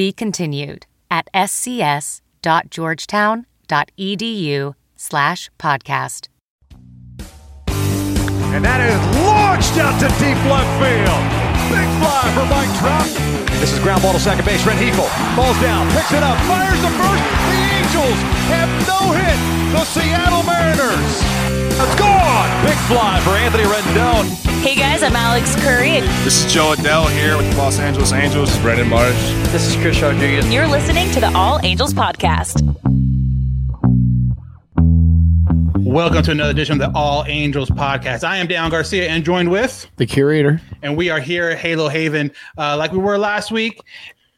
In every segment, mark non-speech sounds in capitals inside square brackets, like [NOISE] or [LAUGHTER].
Be continued at scs.georgetown.edu slash podcast. And that is launched out to deep left field. Big fly for Mike Trout. This is ground ball to second base. Red Heagle falls down, picks it up, fires the first. The Angels have no hit. The Seattle Mariners. It's gone. Big fly for Anthony Rendon. Hey guys, I'm Alex Curry. This is Jo Adell here with the Los Angeles Angels. Brandon Marsh. This is Chris Rodriguez. You're listening to the All Angels Podcast. Welcome to another edition of the All Angels podcast. I am Dan Garcia and joined with the curator, and we are here at Halo Haven, uh, like we were last week,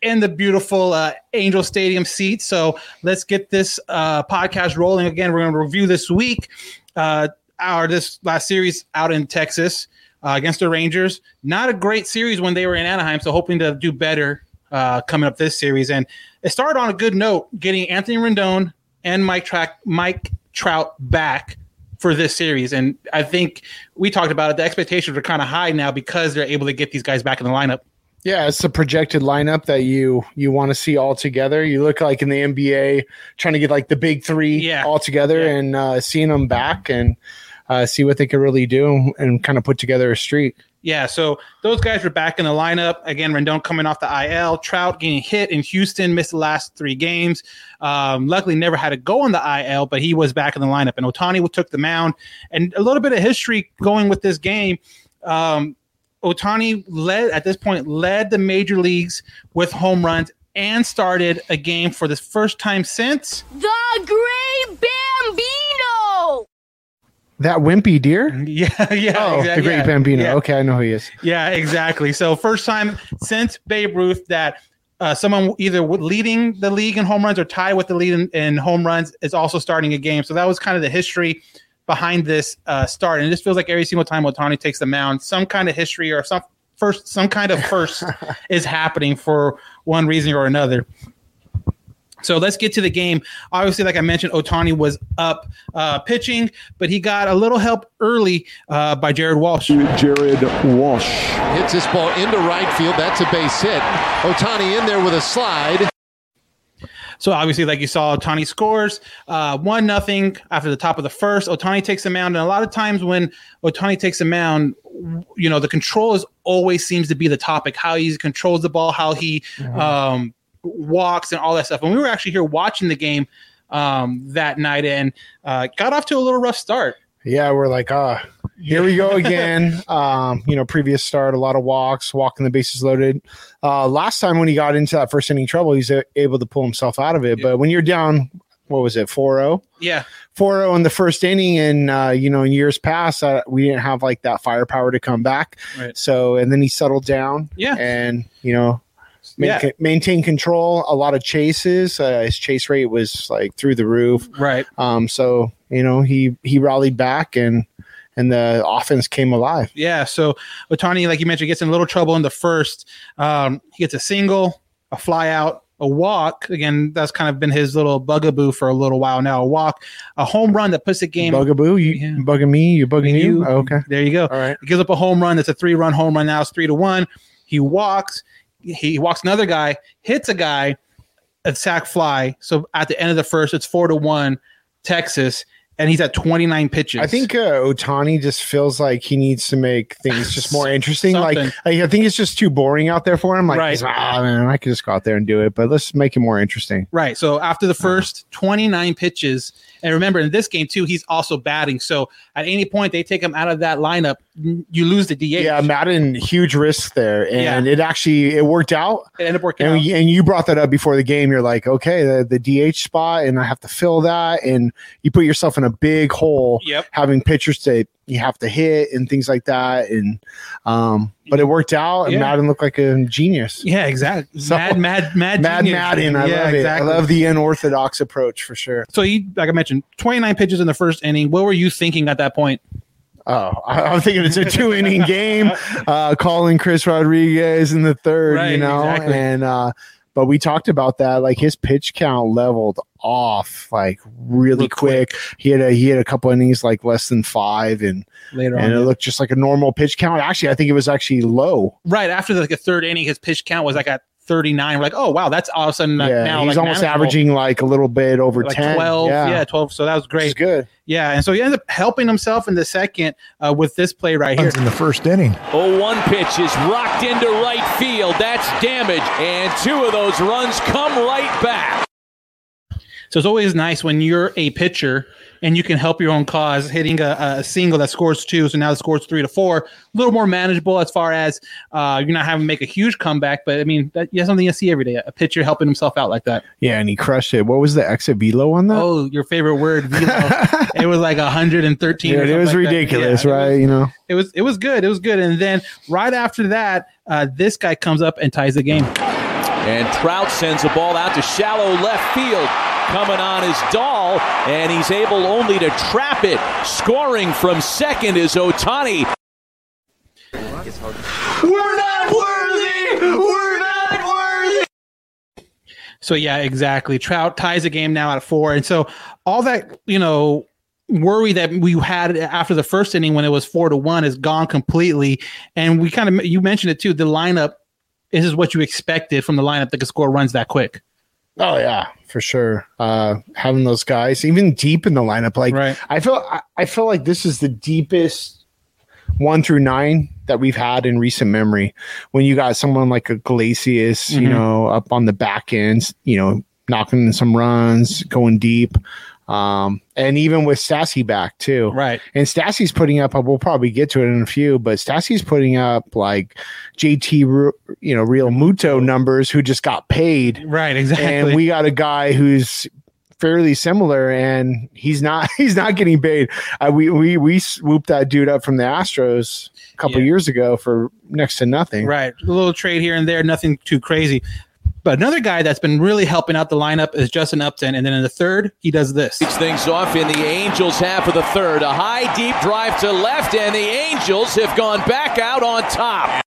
in the beautiful uh, Angel Stadium seats. So let's get this uh, podcast rolling again. We're going to review this week uh, our this last series out in Texas uh, against the Rangers. Not a great series when they were in Anaheim, so hoping to do better uh, coming up this series. And it started on a good note, getting Anthony Rendon and Mike Track Mike Trout back for this series. And I think we talked about it. The expectations are kind of high now because they're able to get these guys back in the lineup. Yeah, it's a projected lineup that you you want to see all together. You look like in the NBA trying to get like the big three yeah. all together yeah. and uh, seeing them back and uh, see what they can really do and kind of put together a streak. Yeah, so those guys were back in the lineup. Again, Rendon coming off the IL. Trout getting hit in Houston, missed the last three games. Um, luckily, never had to go on the IL, but he was back in the lineup. And Ohtani took the mound. And a little bit of history going with this game. Um, Ohtani led at this point led the major leagues with home runs and started a game for the first time since the Great Bambino. That wimpy deer? [LAUGHS] Yeah, yeah. Oh, exactly, the Great yeah, Bambino. Yeah. Okay, I know who he is. Yeah, exactly. So first time since Babe Ruth that uh, someone either leading the league in home runs or tied with the lead in, in, home runs is also starting a game. So that was kind of the history behind this uh, start, and it just feels like every single time Ohtani takes the mound, some kind of history or some first, some kind of first [LAUGHS] is happening for one reason or another. So let's get to the game. Obviously, like I mentioned, Ohtani was up uh, pitching, but he got a little help early uh, by Jared Walsh. Jared Walsh hits this ball into right field. That's a base hit. Ohtani in there with a slide. So obviously, like you saw, Ohtani scores uh, one nothing after the top of the first. Ohtani takes the mound, and a lot of times when Ohtani takes the mound, you know the control is always seems to be the topic. How he controls the ball, how he mm-hmm. um, walks, and all that stuff. And we were actually here watching the game um, that night, and uh, got off to a little rough start. Yeah, we're like, ah, oh, here we go [LAUGHS] again. um, you know, previous start, a lot of walks, walking the bases loaded. Uh, last time when he got into that first inning trouble, he's able to pull himself out of it. Yeah. But when you're down, what was it, 4 0? Yeah. 4 0 in the first inning. And, uh, you know, in years past, uh, we didn't have like that firepower to come back. Right. So, and then he settled down. Yeah. And, you know, yeah. maintain control, a lot of chases. Uh, his chase rate was like through the roof. Right. Um, so, you know, he, he rallied back and, and the offense came alive. Yeah. So Ohtani, like you mentioned, gets in a little trouble in the first. Um, he gets a single, a fly out, a walk. Again, that's kind of been his little bugaboo for a little while now. A walk, a home run that puts the game. Bugaboo, you yeah. bugging me? You bugging you? you? Oh, okay. There you go. All right. He gives up a home run. It's a three run home run. Now it's three to one. He walks. He walks another guy, hits a guy, a sack fly. So at the end of the first, it's four to one, Texas and he's at 29 pitches. I think uh, Ohtani just feels like he needs to make things just more [LAUGHS] interesting. like I think it's just too boring out there for him. Like, right. ah, man, I could just go out there and do it, but let's make it more interesting. Right. So after the first 29 pitches, and remember in this game too, he's also batting. So at any point they take him out of that lineup, you lose the DH. Yeah, Maddon huge risk there, and Yeah. it actually it worked out. it ended up working And, out. and you brought that up before the game. You're like, okay, the, the DH spot, and I have to fill that, and you put yourself in a big hole. Yep. Having pitchers that you have to hit and things like that, and um, but it worked out, and Yeah. Maddon looked like a genius. Yeah, exactly. So- mad, mad, mad, [LAUGHS] Mad genius. Maddon, I yeah, love exactly. it. I love the unorthodox approach for sure. So he, like I mentioned, 29 pitches in the first inning. What were you thinking at that point? Oh, [LAUGHS] I'm thinking it's a two [LAUGHS] inning game. Uh, calling Chris Rodriguez in the third, Right, you know, exactly. and uh, but we talked about that. Like his pitch count leveled off like really Real quick. He had a he had a couple innings like less than five, and Later and it on, looked just like a normal pitch count. Actually, I think it was actually low. right after the, like a third inning, his pitch count was like at 39. We're like, oh wow, that's all of a sudden like, yeah, now he's like, almost manageable. averaging like a little bit over like ten. 12. yeah, Yeah. 12. So that was great. good. Yeah, and so he ended up helping himself in the second uh, with this play right here. in the first inning. 0-1 pitch is rocked into right field. That's damage, and two of those runs come right back. So it's always nice when you're a pitcher and you can help your own cause, hitting a, a single that scores two. So now it scores three to four, a little more manageable as far as uh, you're not having to make a huge comeback. But I mean, that, yeah, something you see every day. A pitcher helping himself out like that. Yeah, and he crushed it. What was the exit velo on that? Oh, your favorite word, velo. [LAUGHS] it was like 113. yeah, or it was like ridiculous, Yeah, it right? was- you know. It was it was good. It was good. And then right after that, uh, this guy comes up and ties the game. And Trout sends a ball out to shallow left field. Coming on is Dahl, and he's able only to trap it. Scoring from second is Ohtani. We're not worthy. We're not worthy. So yeah, exactly. Trout ties the game now at four, and so all that you know worry that we had after the first inning when it was four to one is gone completely. And we kind of you mentioned it too. The lineup this is what you expected from the lineup that could score runs that quick. Oh yeah, for sure. Uh, having those guys even deep in the lineup, like Right. I feel, I, I feel like this is the deepest one through nine that we've had in recent memory. When you got someone like a Iglesias, you Mhm. know, up on the back end, you know, knocking in some runs, going deep, um, and even with Stassi back too, Right. and Stassi's putting up. We'll probably get to it in a few, but Stassi's putting up like JT, you know, Realmuto numbers who just got paid Right. Exactly. and we got a guy who's fairly similar and he's not [LAUGHS] he's not getting paid uh, we we we swooped that dude up from the astros a couple Yeah. years ago for next to nothing Right. A little trade here and there, nothing too crazy. But another guy that's been really helping out the lineup is Justin Upton. And then in the third, he does this. Leads things off in the Angels half of the third. A high deep drive to left, and the Angels have gone back out on top.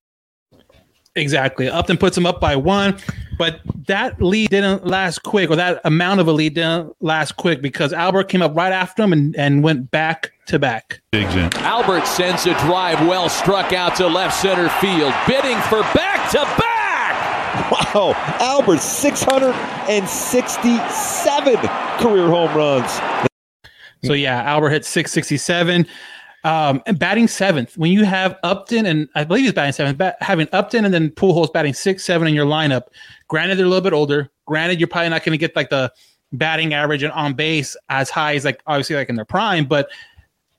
Exactly. Upton puts him up by one, but that lead didn't last quick, or that amount of a lead didn't last quick because Albert came up right after him and, and went back to back. Exactly. Albert sends a drive well struck out to left center field, bidding for back to back. [LAUGHS] Wow, Albert 667 career home runs. So yeah, Albert hit 667. Um, and batting seventh. When you have Upton and I believe he's batting seventh, bat, having Upton and then Pujols batting six, seven in your lineup. Granted, they're a little bit older. Granted, you're probably not going to get like the batting average and on base as high as like obviously like in their prime, but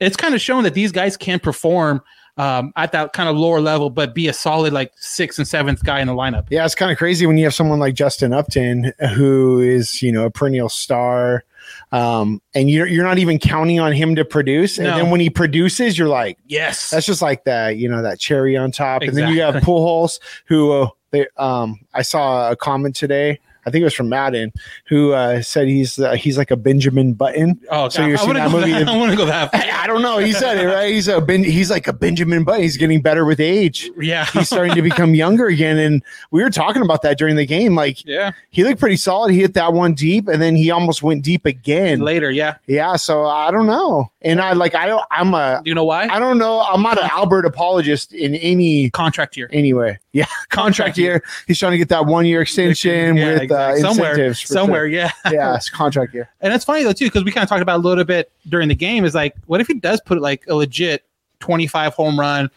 it's kind of shown that these guys can perform um, at that kind of lower level, but be a solid like sixth and seventh guy in the lineup. yeah it's kind of crazy when you have someone like justin upton who is you know a perennial star um, and you're, you're not even counting on him to produce and No. then when he produces you're like Yes, That's just like that, you know, that cherry on top. And then you have Exactly. Pujols, who uh, they, um, I saw a comment today. I think it was from Maddon, who uh, said he's uh, he's like a Benjamin Button. Oh, So God, you're seeing that movie that. I want to go that. I, [LAUGHS] I don't know. He said it right. He's a ben, he's like a Benjamin Button. He's getting better with age. Yeah, He's starting to become [LAUGHS] younger again. And we were talking about that during the game. Like yeah. he looked pretty solid. He hit that one deep, and then he almost went deep again. Later, yeah. Yeah. So I don't know. And I like I don't. I'm a. Do you know why? I don't know. I'm not an Albert apologist in any Contract year. anyway. Yeah, [LAUGHS] contract [LAUGHS] year. He's trying to get that one year extension Yeah, with exactly. uh, somewhere, incentives. somewhere, sure. yeah. [LAUGHS] yeah, it's contract year. And it's funny though too because we kind of talked about a little bit during the game. Is like, what if he does put like a legit twenty-five home run,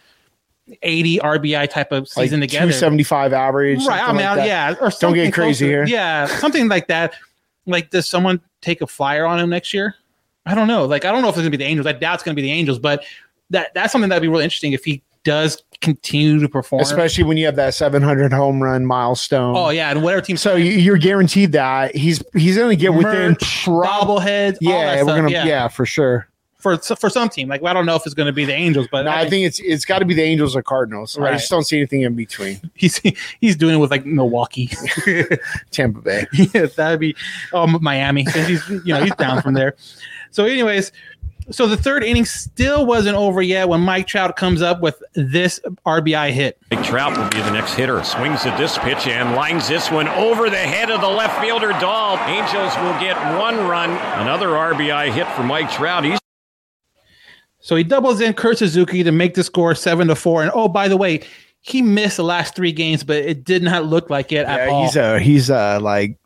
eighty RBI type of Like season together? 275 average. right? I mean, like yeah. Or Don't get crazy closer. here. Yeah, something like that. Like, does someone take a flyer on him next year? I don't know. Like, I don't know if it's gonna be the Angels. I doubt it's gonna be the Angels, but that that's something that'd be really interesting if he does continue to perform. especially when you have that 700 home run milestone. oh yeah, and whatever team. So you- you're guaranteed that he's he's going to get within Merch, prob- bobbleheads. Yeah, we're gonna yeah. yeah. for sure. for for some team. Like I don't know if it's going to be the Angels, but No, I think it's it's got to be the Angels or Cardinals. Right. I just don't see anything in between. [LAUGHS] he's he's doing it with like Milwaukee. [LAUGHS] [LAUGHS] Tampa Bay. yeah, that'd be oh Miami. He's you know he's down from there. So, anyways, so the third inning still wasn't over yet when Mike Trout comes up with this RBI hit. Mike Trout will be the next hitter. Swings at this pitch and lines this one over the head of the left fielder Dahl. Angels will get one run. Another RBI hit for Mike Trout. He's So he doubles in Kurt Suzuki to make the score seven to four. And oh, by the way, he missed the last three games, but it did not look like it at all. he's a he's a like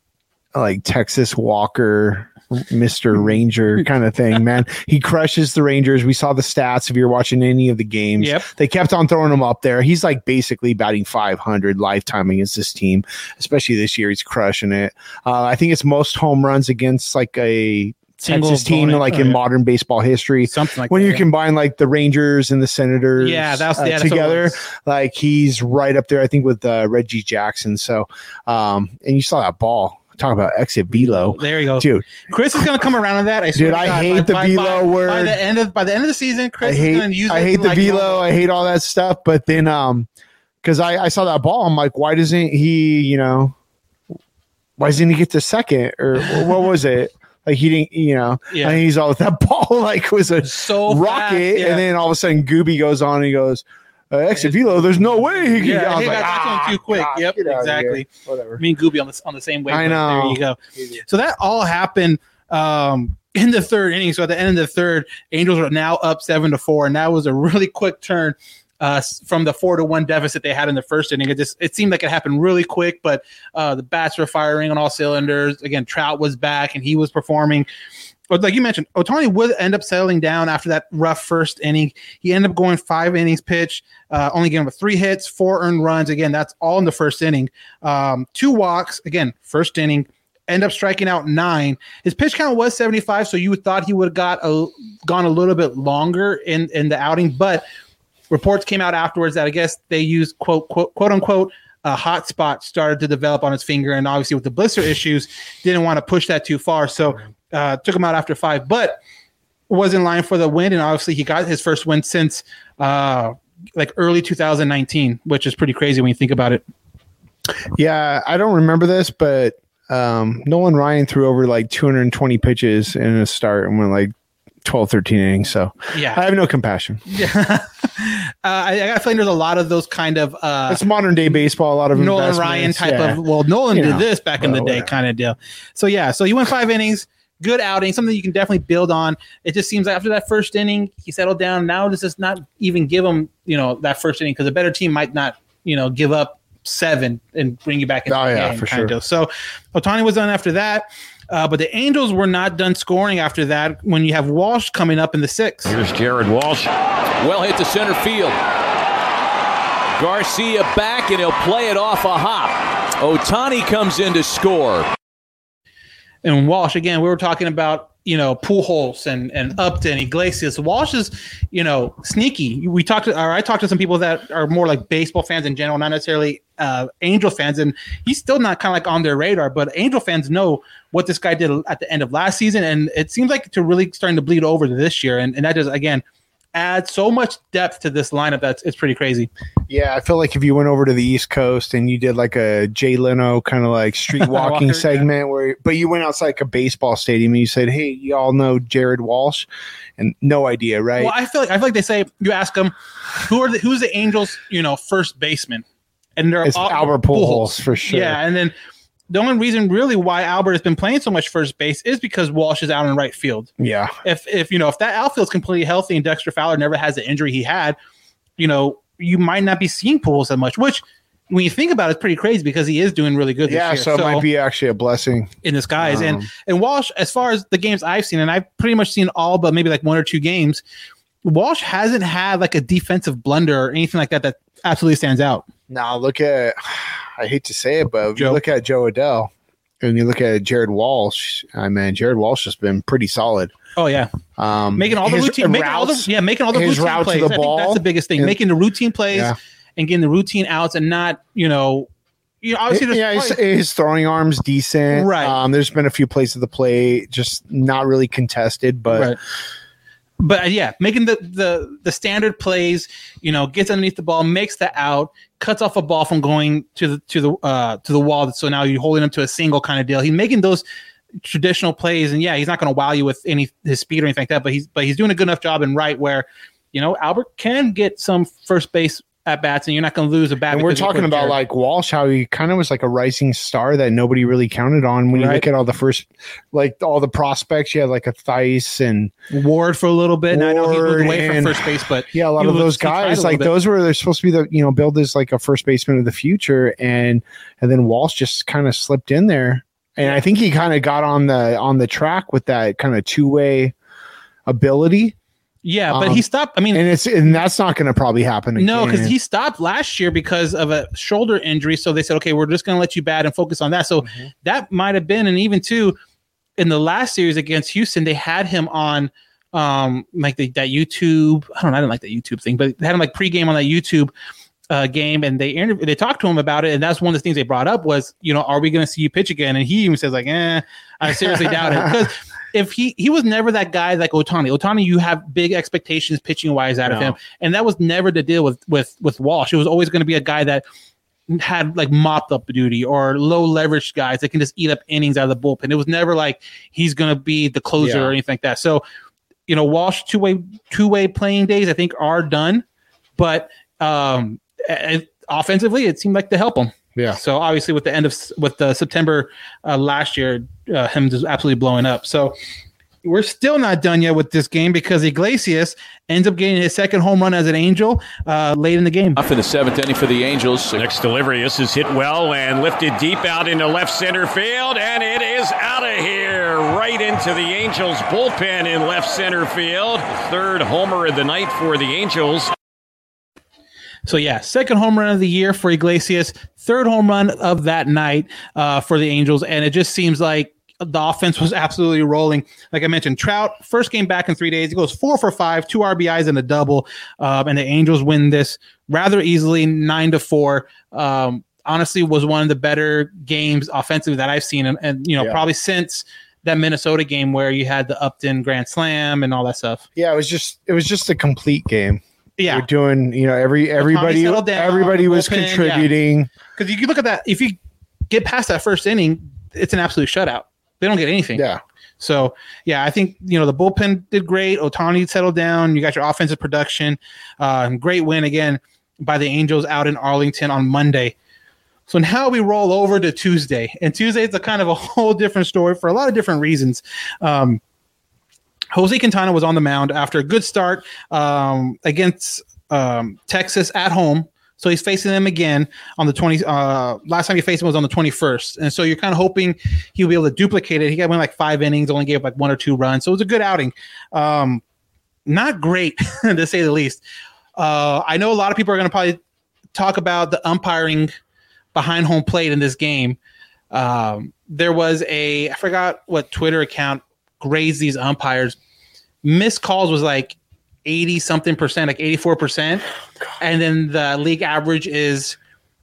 like Texas Walker, Mister [LAUGHS] Ranger kind of thing, man. He crushes the Rangers. We saw the stats if you're watching any of the games. Yep. They kept on throwing him up there. He's like basically batting 500 lifetime against this team, especially this year. He's crushing it. Uh, I think it's most home runs against like a Single Texas team, opponent. like Oh, in yeah. modern baseball history. Something like when that, you yeah. combine like the Rangers and the Senators, Yeah, that's- uh, yeah, that's together. Like he's right up there, I think, with uh, Reggie Jackson. So, um, and you saw that ball. Talk about exit velo, There you go, dude. Chris is going to come around on that. I Dude, I God. hate By- the by- velo by, By word. the end of by the end of the season, Chris I is hate going to use. I hate the like velo. I hate all that stuff. But then, um, because I I saw that ball, I'm like, why doesn't he? You know, why doesn't he get to second or what was it? Like he didn't, you know. Yeah. And he's all [LAUGHS] that ball like was a So rocket, fast, yeah. and then all of a sudden Gooby goes on and he goes. Uh, velo. There's no way he can. Yeah, I was he like, got "Ah, too quick. God, yep, get outta here." exactly. Whatever. Me and Gooby on the on the same way. I know. There you go. So that all happened um, in the third inning. So at the end of the third, Angels are now up seven to four, and that was a really quick turn uh, from the four to one deficit they had in the first inning. It just it seemed like it happened really quick, but uh, the bats were firing on all cylinders. Again, Trout was back and he was performing. Like you mentioned, Ohtani would end up settling down after that rough first inning. He ended up going five innings pitch, uh, only getting with three hits, four earned runs. Again, that's all in the first inning. Um, two walks. Again, first inning. End up striking out nine. His pitch count was 75, so you thought he would have got a, gone a little bit longer in in the outing, but reports came out afterwards that I guess they used quote quote quote unquote a hot spot started to develop on his finger, and obviously with the blister issues, didn't want to push that too far, so uh, took him out after five. But was in line for the win, and obviously he got his first win since uh, like early 2019, which is pretty crazy when you think about it. Yeah, I don't remember this, but um, Nolan Ryan threw over like 220 pitches in a start and went like 12, 13 innings. So Yeah. I have no compassion. [LAUGHS] Yeah, uh, I, I got a feeling there's a lot of those kind of uh, It's modern day baseball. A lot of Nolan Ryan type yeah. of well, Nolan You did know, this back in the day whatever. kind of deal. So yeah, so he went five innings, good outing, something you can definitely build on. It just seems like after that first inning, he settled down. Now does this not even give him you know that first inning because a better team might not you know give up seven and bring you back into Oh, the yeah, game, for kind sure. of. So Ohtani was done after that. Uh, but the Angels were not done scoring after that. When you have Walsh coming up in the sixth, Here's Jared Walsh. Well hit to center field. Garcia back and he'll play it off a hop. Ohtani comes in to score. And Walsh again, we were talking about you know Pujols and and Upton, Iglesias. Walsh is you know sneaky. We talked to, or I talked to some people that are more like baseball fans in general, not necessarily uh, Angel fans, and he's still not kind of like on their radar. But Angel fans know what this guy did at the end of last season, and it seems like to really starting to bleed over to this year, and and that just again adds so much depth to this lineup that's it's pretty crazy. Yeah, I feel like if you went over to the East Coast and you did like a Jay Leno kind of like [LAUGHS] street walking Walker, yeah. segment where, but you went outside like a baseball stadium and you said, "Hey, you all know Jared Walsh," and no idea, right? Well, I feel like I feel like they say you ask them who are the who's the Angels, you know, first baseman, and they're all- Albert Pujols for sure. Yeah, and then the only reason really why Albert has been playing so much first base is because Walsh is out in right field. yeah, If if you know if that outfield's completely healthy and Dexter Fowler never has the injury he had, you know, you might not be seeing pools that much, which. When you think about it, it's pretty crazy because he is doing really good this yeah. So it might be actually a blessing. in disguise. and Um, and Walsh, as far as the games I've seen, and I've pretty much seen all but maybe like one or two games, Walsh hasn't had like a defensive blunder or anything like that that absolutely stands out. Now look at, I hate to say it, but if you look at Jo Adell, and you look at Jared Walsh, I mean, Jared Walsh has been pretty solid. Oh yeah, um, making all the routine, making all the yeah, making all the routine plays. the I think that's the biggest thing. Yeah. Making the routine plays Yeah. and getting the routine outs, and not you know, you know, obviously there's yeah, his, his throwing arms decent. Right. Um, there's been a few plays of the play just not really contested, but Right. But uh, yeah, making the, the the standard plays, you know, gets underneath the ball, makes the out, cuts off a ball from going to the to the uh to the wall. So now you're holding him to a single kind of deal. He's making those traditional plays, and yeah, he's not going to wow you with any his speed or anything like that. But he's but he's doing a good enough job in right where, you know, Albert can get some first base at bats, and you're not going to lose a bat. and we're talking about Jared- like Walsh, how he kind of was like a rising star that nobody really counted on. When you look at all the first, like all the prospects, you had like a Thaiss and Ward for a little bit. And I know he moved Ward away from and- first base, but yeah, a lot of those he tried a guys, like those were they're supposed to be the you know build as like a first baseman of the future, and and then Walsh just kind of slipped in there, and I think he kind of got on the on the track with that kind of two way ability. Yeah, but Um, he stopped. I mean, and it's and that's not going to probably happen. No, because he stopped last year because of a shoulder injury. So they said, okay, we're just going to let you bat and focus on that. So Mm-hmm. that might have been, and even too, in the last series against Houston, they had him on um like the, that YouTube. I don't know, I didn't like that YouTube thing, but they had him like pregame on that YouTube uh, game, and they interv- they talked to him about it, and that's one of the things they brought up was, you know, are we going to see you pitch again? And he even says like, eh, I seriously doubt it because. If he he was never that guy like Ohtani. Ohtani, you have big expectations pitching wise out of him, and that was never the deal with with with Walsh. It was always going to be a guy that had like mopped up duty or low leverage guys that can just eat up innings out of the bullpen. It was never like he's going to be the closer Yeah. or anything like that. So, you know, Walsh two way two way playing days I think are done, but um, offensively it seemed like to help him. Yeah. So obviously with the end of with the September uh, last year, uh, him just absolutely blowing up. So we're still not done yet with this game because Iglesias ends up getting his second home run as an Angel uh, late in the game. Off in the seventh inning for the Angels. Next delivery. This is hit well and lifted deep out into left center field, and it is out of here right into the Angels bullpen in left center field. Third homer of the night for the Angels. So yeah, second home run of the year for Iglesias, third home run of that night uh, for the Angels, and it just seems like the offense was absolutely rolling. Like I mentioned, Trout first game back in three days, he goes four for five, two RBIs and a double, um, and the Angels win this rather easily, nine to four. Um, honestly, was one of the better games offensively that I've seen, and, and you know Yeah. probably since that Minnesota game where you had the Upton grand slam and all that stuff. yeah, it was just it was just a complete game. Yeah, We're doing you know every everybody down, everybody was contributing. Because you look at that. If you get past that first inning, it's an absolute shutout. They don't get anything. Yeah. So yeah, I think you know the bullpen did great. Ohtani settled down. You got your offensive production. Uh, great win again by the Angels out in Arlington on Monday. So now we roll over to Tuesday, and Tuesday is a kind of a [LAUGHS] whole different story for a lot of different reasons. Um, Jose Quintana was on the mound after a good start um, against um, Texas at home. So he's facing them again on the 20. Uh, last time he faced him was on the 21st. And so you're kind of hoping he'll be able to duplicate it. He got went like five innings, only gave like one or two runs. So it was a good outing. Um, not great, [LAUGHS] to say the least. Uh, I know a lot of people are going to probably talk about the umpiring behind home plate in this game. Um, there was a, I forgot what Twitter account grazed these umpires. Missed calls was like 80 something percent, like 84%. and then the league average is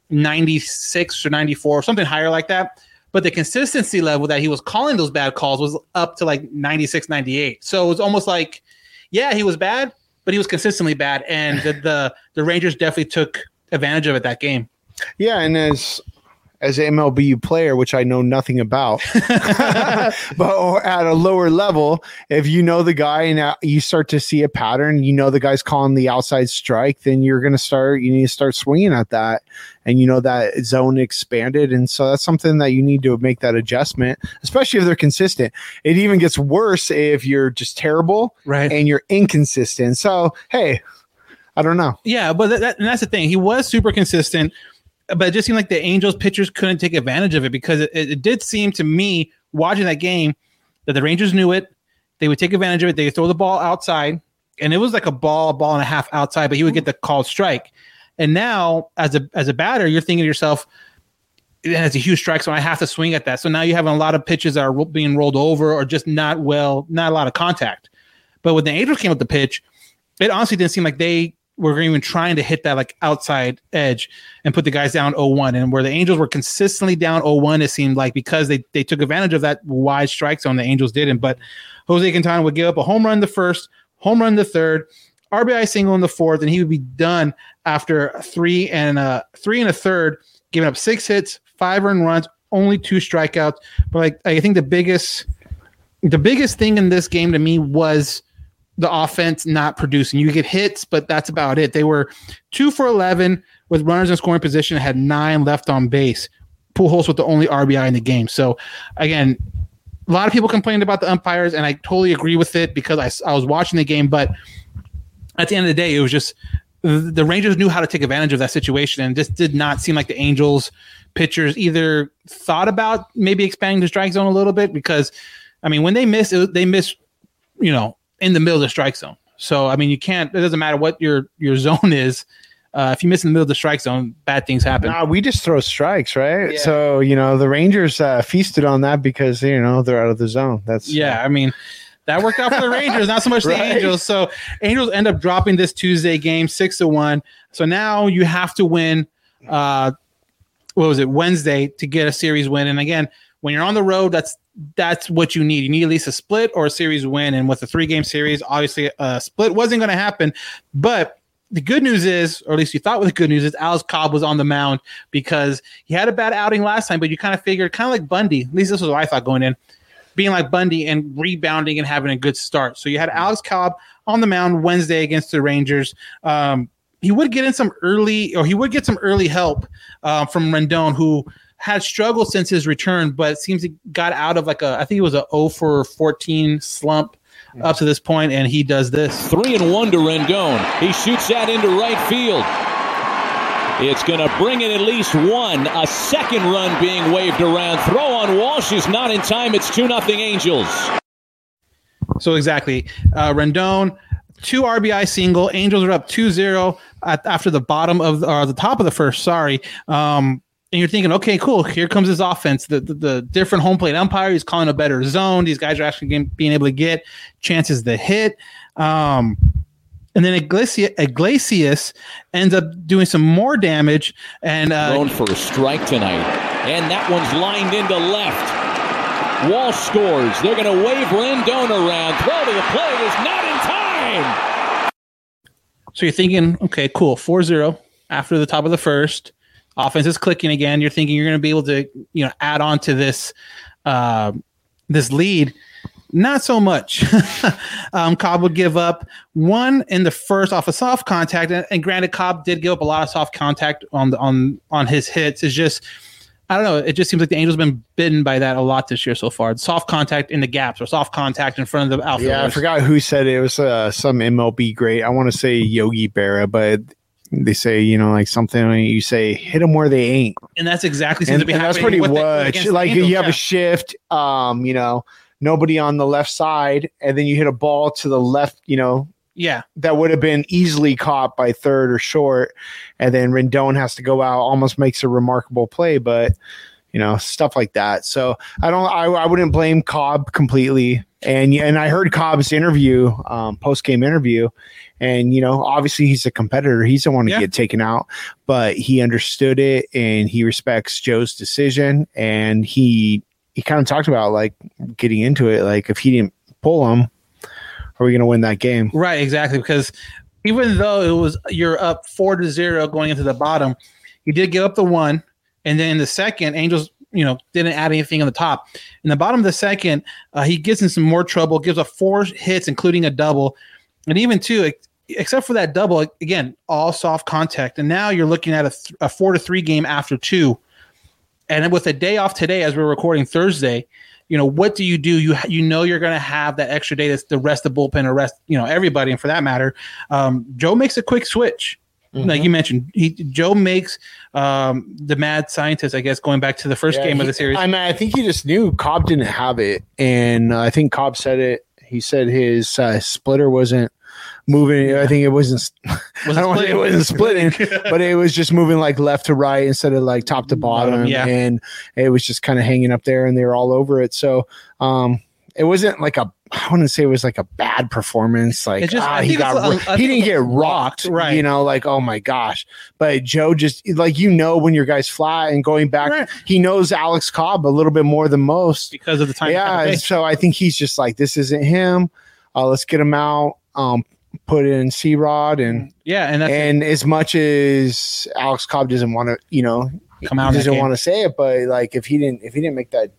96 or 94 or something higher like that. But the consistency level that he was calling those bad calls was up to like 96, 98. So it was almost like, yeah, he was bad, but he was consistently bad. And the, the, the Rangers definitely took advantage of it that game. Yeah, and as as an MLB player, which I know nothing about, [LAUGHS] [LAUGHS] but at a lower level, if you know the guy and uh, you start to see a pattern, you know the guy's calling the outside strike, then you're going to start. You need to start swinging at that, and you know that zone expanded, and so that's something that you need to make that adjustment, especially if they're consistent. It even gets worse if you're just terrible, right, and you're inconsistent. So hey, I don't know. Yeah, but that, that, and that's the thing. He was super consistent, but it just seemed like the Angels pitchers couldn't take advantage of it because it, it, did seem to me watching that game that the Rangers knew it. They would take advantage of it. They would throw the ball outside, and it was like a ball, ball and a half outside, but he would get the called strike. And now, as a as a batter, you're thinking to yourself, it has a huge strike so I have to swing at that. So now you have a lot of pitches that are being rolled over or just not well, not a lot of contact. But when the Angels came with the pitch, it honestly didn't seem like they were even trying to hit that like outside edge and put the guys down 0-1. And where the Angels were consistently down 0-1, it seemed like because they they took advantage of that wide strike zone, the Angels didn't. But Jose Quintana would give up a home run the first, home run the third, RBI single in the fourth, and he would be done after three and a three and a third, giving up six hits, five earned runs, only two strikeouts. But like I think the biggest the biggest thing in this game to me was the offense not producing. You get hits, but that's about it. They were two for eleven with runners in scoring position, had nine left on base. Pujols with the only RBI in the game. So again, a lot of people complained about the umpires, and I totally agree with it because I, I was watching the game. But at the end of the day, it was just the Rangers knew how to take advantage of that situation, and just did not seem like the Angels pitchers either thought about maybe expanding the strike zone a little bit because, I mean, when they miss, it, they miss, you know, in the middle of the strike zone. So I mean, you can't. It doesn't matter what your your zone is. Uh, if you miss in the middle of the strike zone, bad things happen. Nah, we just throw strikes, right? Yeah. So you know the Rangers uh, feasted on that because you know they're out of the zone. That's Yeah, I mean, that worked out for the Rangers, not so much the [LAUGHS] Right. Angels. So Angels end up dropping this Tuesday game six to one. So now you have to win. Uh, what was it Wednesday to get a series win? And again, when you're on the road, that's that's what you need. You need at least a split or a series win. And with a three game series, obviously a split wasn't going to happen. But the good news is, or at least you thought the good news is, Alex Cobb was on the mound because he had a bad outing last time, but you kind of figured, kind of like Bundy. At least this was what I thought going in being like Bundy and rebounding and having a good start. So you had Alex Cobb on the mound Wednesday against the Rangers. Um, he would get in some early, or he would get some early help uh, from Rendon, who had struggled since his return, but it seems he got out of like a, I think it was a 0 for 14 slump up to this point, and he does this. Three and one to Rendon. He shoots that into right field. It's going to bring in at least one. A second run being waved around. Throw on Walsh is not in time. It's 2 nothing Angels. So exactly, uh, Rendon, two RBI single. Angels are up 2-0 at, after the bottom of the, or the top of the first. Sorry. Um, and you're thinking, okay, cool. Here comes his offense. The, the, the different home plate umpire. He's calling a better zone. These guys are actually getting, being able to get chances to hit. Um, and then Iglesias, Iglesias ends up doing some more damage. And uh, Thrown for a strike tonight. And that one's lined into left. Walsh scores. They're going to wave Rendon around. Throw to the plate is not in time. So you're thinking, okay, cool, 4-0 after the top of the first. Offense is clicking again. You're thinking you're going to be able to, you know, add on to this uh, this lead. Not so much. [LAUGHS] um, Cobb would give up one in the first off a soft contact, and, and granted, Cobb did give up a lot of soft contact on the, on on his hits. It's just I don't know. It just seems like the Angels have been bitten by that a lot this year so far. Soft contact in the gaps or soft contact in front of the outfielders. Yeah, I forgot who said it. It was uh, some MLB great. I want to say Yogi Berra, but they say you know like something you say hit them where they ain't, and that's exactly seems and, to be and that's pretty much like Angels, you have yeah. a shift. Um, you know, nobody on the left side, and then you hit a ball to the left. You know, Yeah, that would have been easily caught by third or short, and then Rendon has to go out, almost makes a remarkable play, but you know stuff like that. So I don't, I, I wouldn't blame Cobb completely. And and I heard Cobb's interview, um, post game interview, and you know obviously he's a competitor. He doesn't want to Yeah. get taken out, but he understood it and he respects Joe's decision, and he he kind of talked about like getting into it, like if he didn't pull him, are we going to win that game? Right, exactly. Because even though it was you're up four to zero going into the bottom, you did give up the one, and then in the second, Angels, you know, didn't add anything on the top. In the bottom of the second, uh, he gets in some more trouble, gives up four hits, including a double, and even two, ex- except for that double, again, all soft contact. And now you're looking at a, th- a four to three game after two, and with a day off today, as we're recording Thursday, you know what do you do? You ha- you know you're going to have that extra day that's the rest of the bullpen, or rest you know everybody, and for that matter, um, Joe makes a quick switch. Like you mentioned, he Joe makes um, the mad scientist. I guess going back to the first Yeah, game of the series. I mean, I think he just knew Cobb didn't have it, and uh, I think Cobb said it. He said his uh, splitter wasn't moving. I think it wasn't. [LAUGHS] [LAUGHS] I don't want it wasn't splitting, [LAUGHS] but it was just moving like left to right instead of like top to bottom, yeah. and it was just kind of hanging up there, and they were all over it. So, um, it wasn't like a. I wouldn't say it was like a bad performance. Like just- ah, he got he didn't get rocked, right. You know, like oh my gosh. But Joe just like you know when your guy's fly and going back, Right. he knows Alex Cobb a little bit more than most because of the time. yeah, so I think he's just like, this isn't him. Uh, let's get him out. Um, put in C Rod and yeah, and that's and as much as Alex Cobb doesn't want to, you know, Come out he doesn't want to say it, but like if he didn't, if he didn't make that,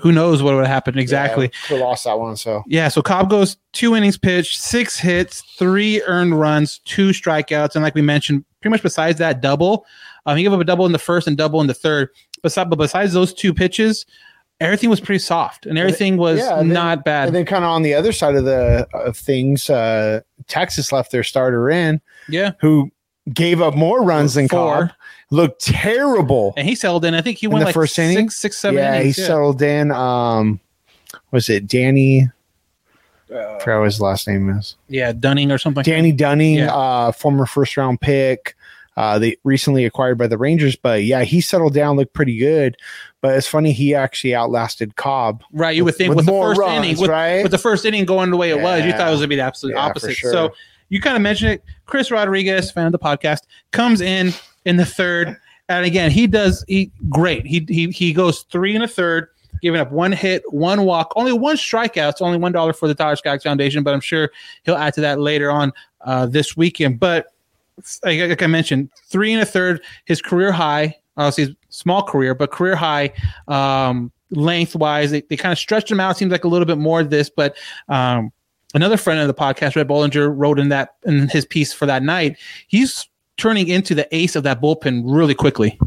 who knows what would have happened exactly. yeah, we lost that one. So Yeah, so Cobb goes two innings pitched, six hits, three earned runs, two strikeouts, and like we mentioned, pretty much besides that double, um, he gave up a double in the first and double in the third. Besides, but besides those two pitches, everything was pretty soft and everything was Yeah, and then- not bad. and then kind of on the other side of the of things, uh, Texas left their starter in, yeah, who gave up more runs than Four. Cobb, looked terrible. and he settled in. I think he in went the like first six, inning? six, seven yeah, innings. he settled in. Um, was it Danny? Uh, I forgot what his last name is. yeah, Dunning or something. Danny Dunning, Yeah. uh, former first round pick. Uh, they recently acquired by the Rangers, but yeah, he settled down, looked pretty good. But it's funny he actually outlasted Cobb. Right, you would think with with, the first runs, inning, with, right? with the first inning going the way it was, you thought it was going to be the absolute Yeah, opposite. sure. So you kind of mentioned it. Chris Rodriguez, fan of the podcast, comes in in the third, and again he does he great. He he he goes three and a third, giving up one hit, one walk, only one strikeout. It's only one dollar for the Tyler Skaggs Foundation, but I'm sure he'll add to that later on uh, this weekend. But like, like I mentioned, three and a third, his career high. Obviously, small career, but career high um, lengthwise. They, they kind of stretched him out. Seems like a little bit more of this, but um, another friend of the podcast, Red Bollinger, wrote in that in his piece for that night. He's turning into the ace of that bullpen really quickly.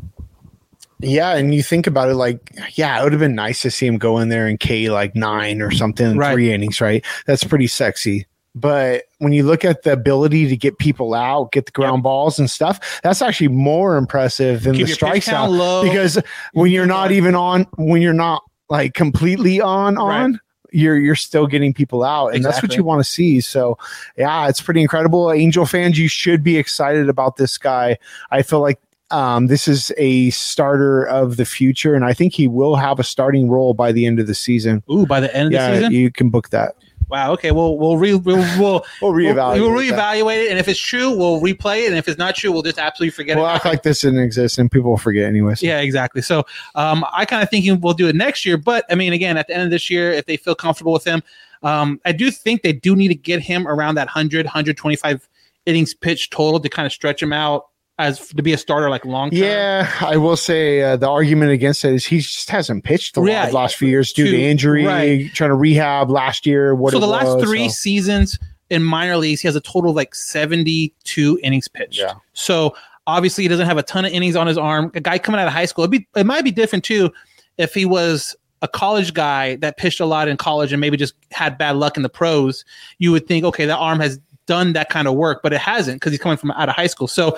Yeah, and you think about it, like, yeah, it would have been nice to see him go in there and K like nine or something, Right. three innings, right? That's pretty sexy. But when you look at the ability to get people out, get the ground balls and stuff, that's actually more impressive than Keep the strikes out. low. Because when you're not even on, when you're not like completely on, on. You're you're still getting people out, and that's what you want to see. So, yeah, it's pretty incredible. Angel fans, you should be excited about this guy. I feel like um, this is a starter of the future, and I think he will have a starting role by the end of the season. Ooh, by the end of yeah, the season. you can book that. Wow. Okay. We'll we'll re, we'll we'll, [LAUGHS] We'll reevaluate We'll, that. reevaluate it, and if it's true, we'll replay it, and if it's not true, we'll just absolutely forget it. We'll it. act like this didn't exist, and people will forget anyways. Yeah, exactly. So um, I kind of think we'll do it next year. But I mean, again, at the end of this year, if they feel comfortable with him, um, I do think they do need to get him around that 100, 125 innings pitched total to kind of stretch him out as to be a starter like long term. Yeah, I will say uh, the argument against it is he just hasn't pitched the Yeah, last few years due to, to- injury, right. trying to rehab last year. What so the last was, three so- seasons in minor leagues, he has a total of like 72 innings pitched. Yeah. So obviously he doesn't have a ton of innings on his arm. A guy coming out of high school, it'd be, it might be different too if he was a college guy that pitched a lot in college and maybe just had bad luck in the pros. You would think, okay, that arm has done that kind of work, but it hasn't because he's coming from out of high school. So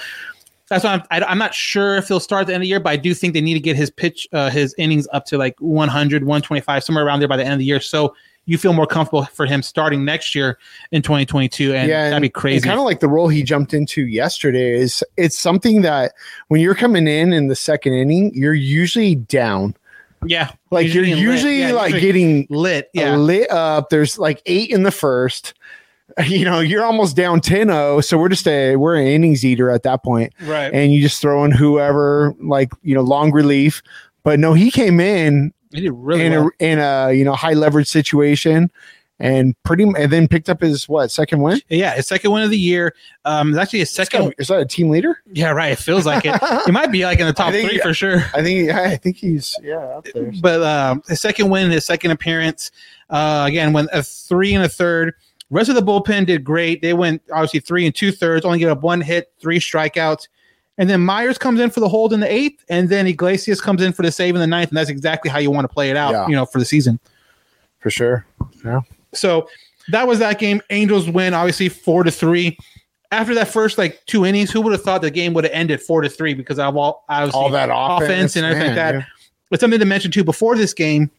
that's why I'm, I, I'm not sure if he'll start at the end of the year, but I do think they need to get his pitch, uh, his innings up to like 100, 125, somewhere around there by the end of the year. So you feel more comfortable for him starting next year in 2022. And yeah that'd be crazy. Kind of like the role he jumped into yesterday is it's something that when you're coming in in the second inning, you're usually down. yeah. Like you're getting lit. usually Yeah, like usually getting lit. Yeah. lit up. There's like eight in the first. [LAUGHS] You know, you're almost down 10-0. So we're just a we're an innings eater at that point. Right. And you just throw in whoever, like, you know, long relief. But no, he came in He did really in well. a in a you know high leverage situation and pretty and then picked up his what second win? yeah. His second win of the year. Um, it's actually his second. Is that a team leader? Yeah, right. It feels like it. he might be like in the [LAUGHS] top think- three for sure. I think I think he's yeah. But um, his second win, his second appearance, uh, again, went a three and a third. Rest of the bullpen did great. They went obviously three and two thirds, only gave up one hit, three strikeouts. And then Mayers comes in for the hold in the eighth, and then Iglesias comes in for the save in the ninth, and that's exactly how you want to play it out, Yeah. you know, for the season. For sure. Yeah. So that was that game. Angels win, obviously four to three. After that first like two innings, who would have thought the game would have ended four to three because of all All that offense, and everything man, like that. yeah. But something to mention too before this game,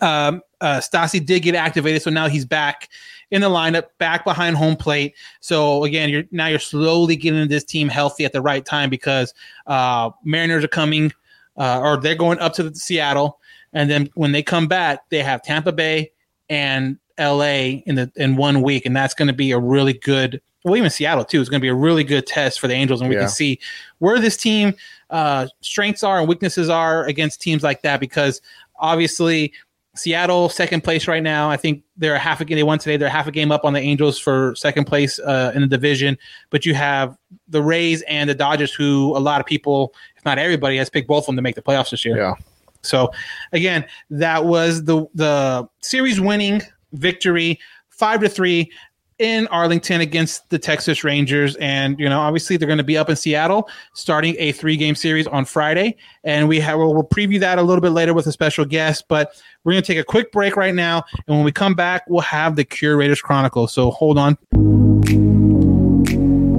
um, uh, Stassi did get activated, so now he's back, in the lineup, back behind home plate. So again, you're now you're slowly getting this team healthy at the right time because uh, Mariners are coming, uh, or they're going up to Seattle, and then when they come back, they have Tampa Bay and LA in the in one week, and that's going to be a really good. Well, even Seattle too is going to be a really good test for the Angels, and we Yeah. can see where this team uh, strengths are and weaknesses are against teams like that. Because obviously, Seattle second place right now. I think they're a half a game. They won today. They're half a game up on the Angels for second place uh, in the division. But you have the Rays and the Dodgers, who a lot of people, if not everybody, has picked both of them to make the playoffs this year. Yeah. So again, that was the the series winning victory, five to three in Arlington against the Texas Rangers. And you know, obviously they're going to be up in Seattle starting a three game series on Friday. And we have we'll, we'll preview that a little bit later with a special guest. But we're going to take a quick break right now, and when we come back, we'll have the Curators Chronicle. So hold on.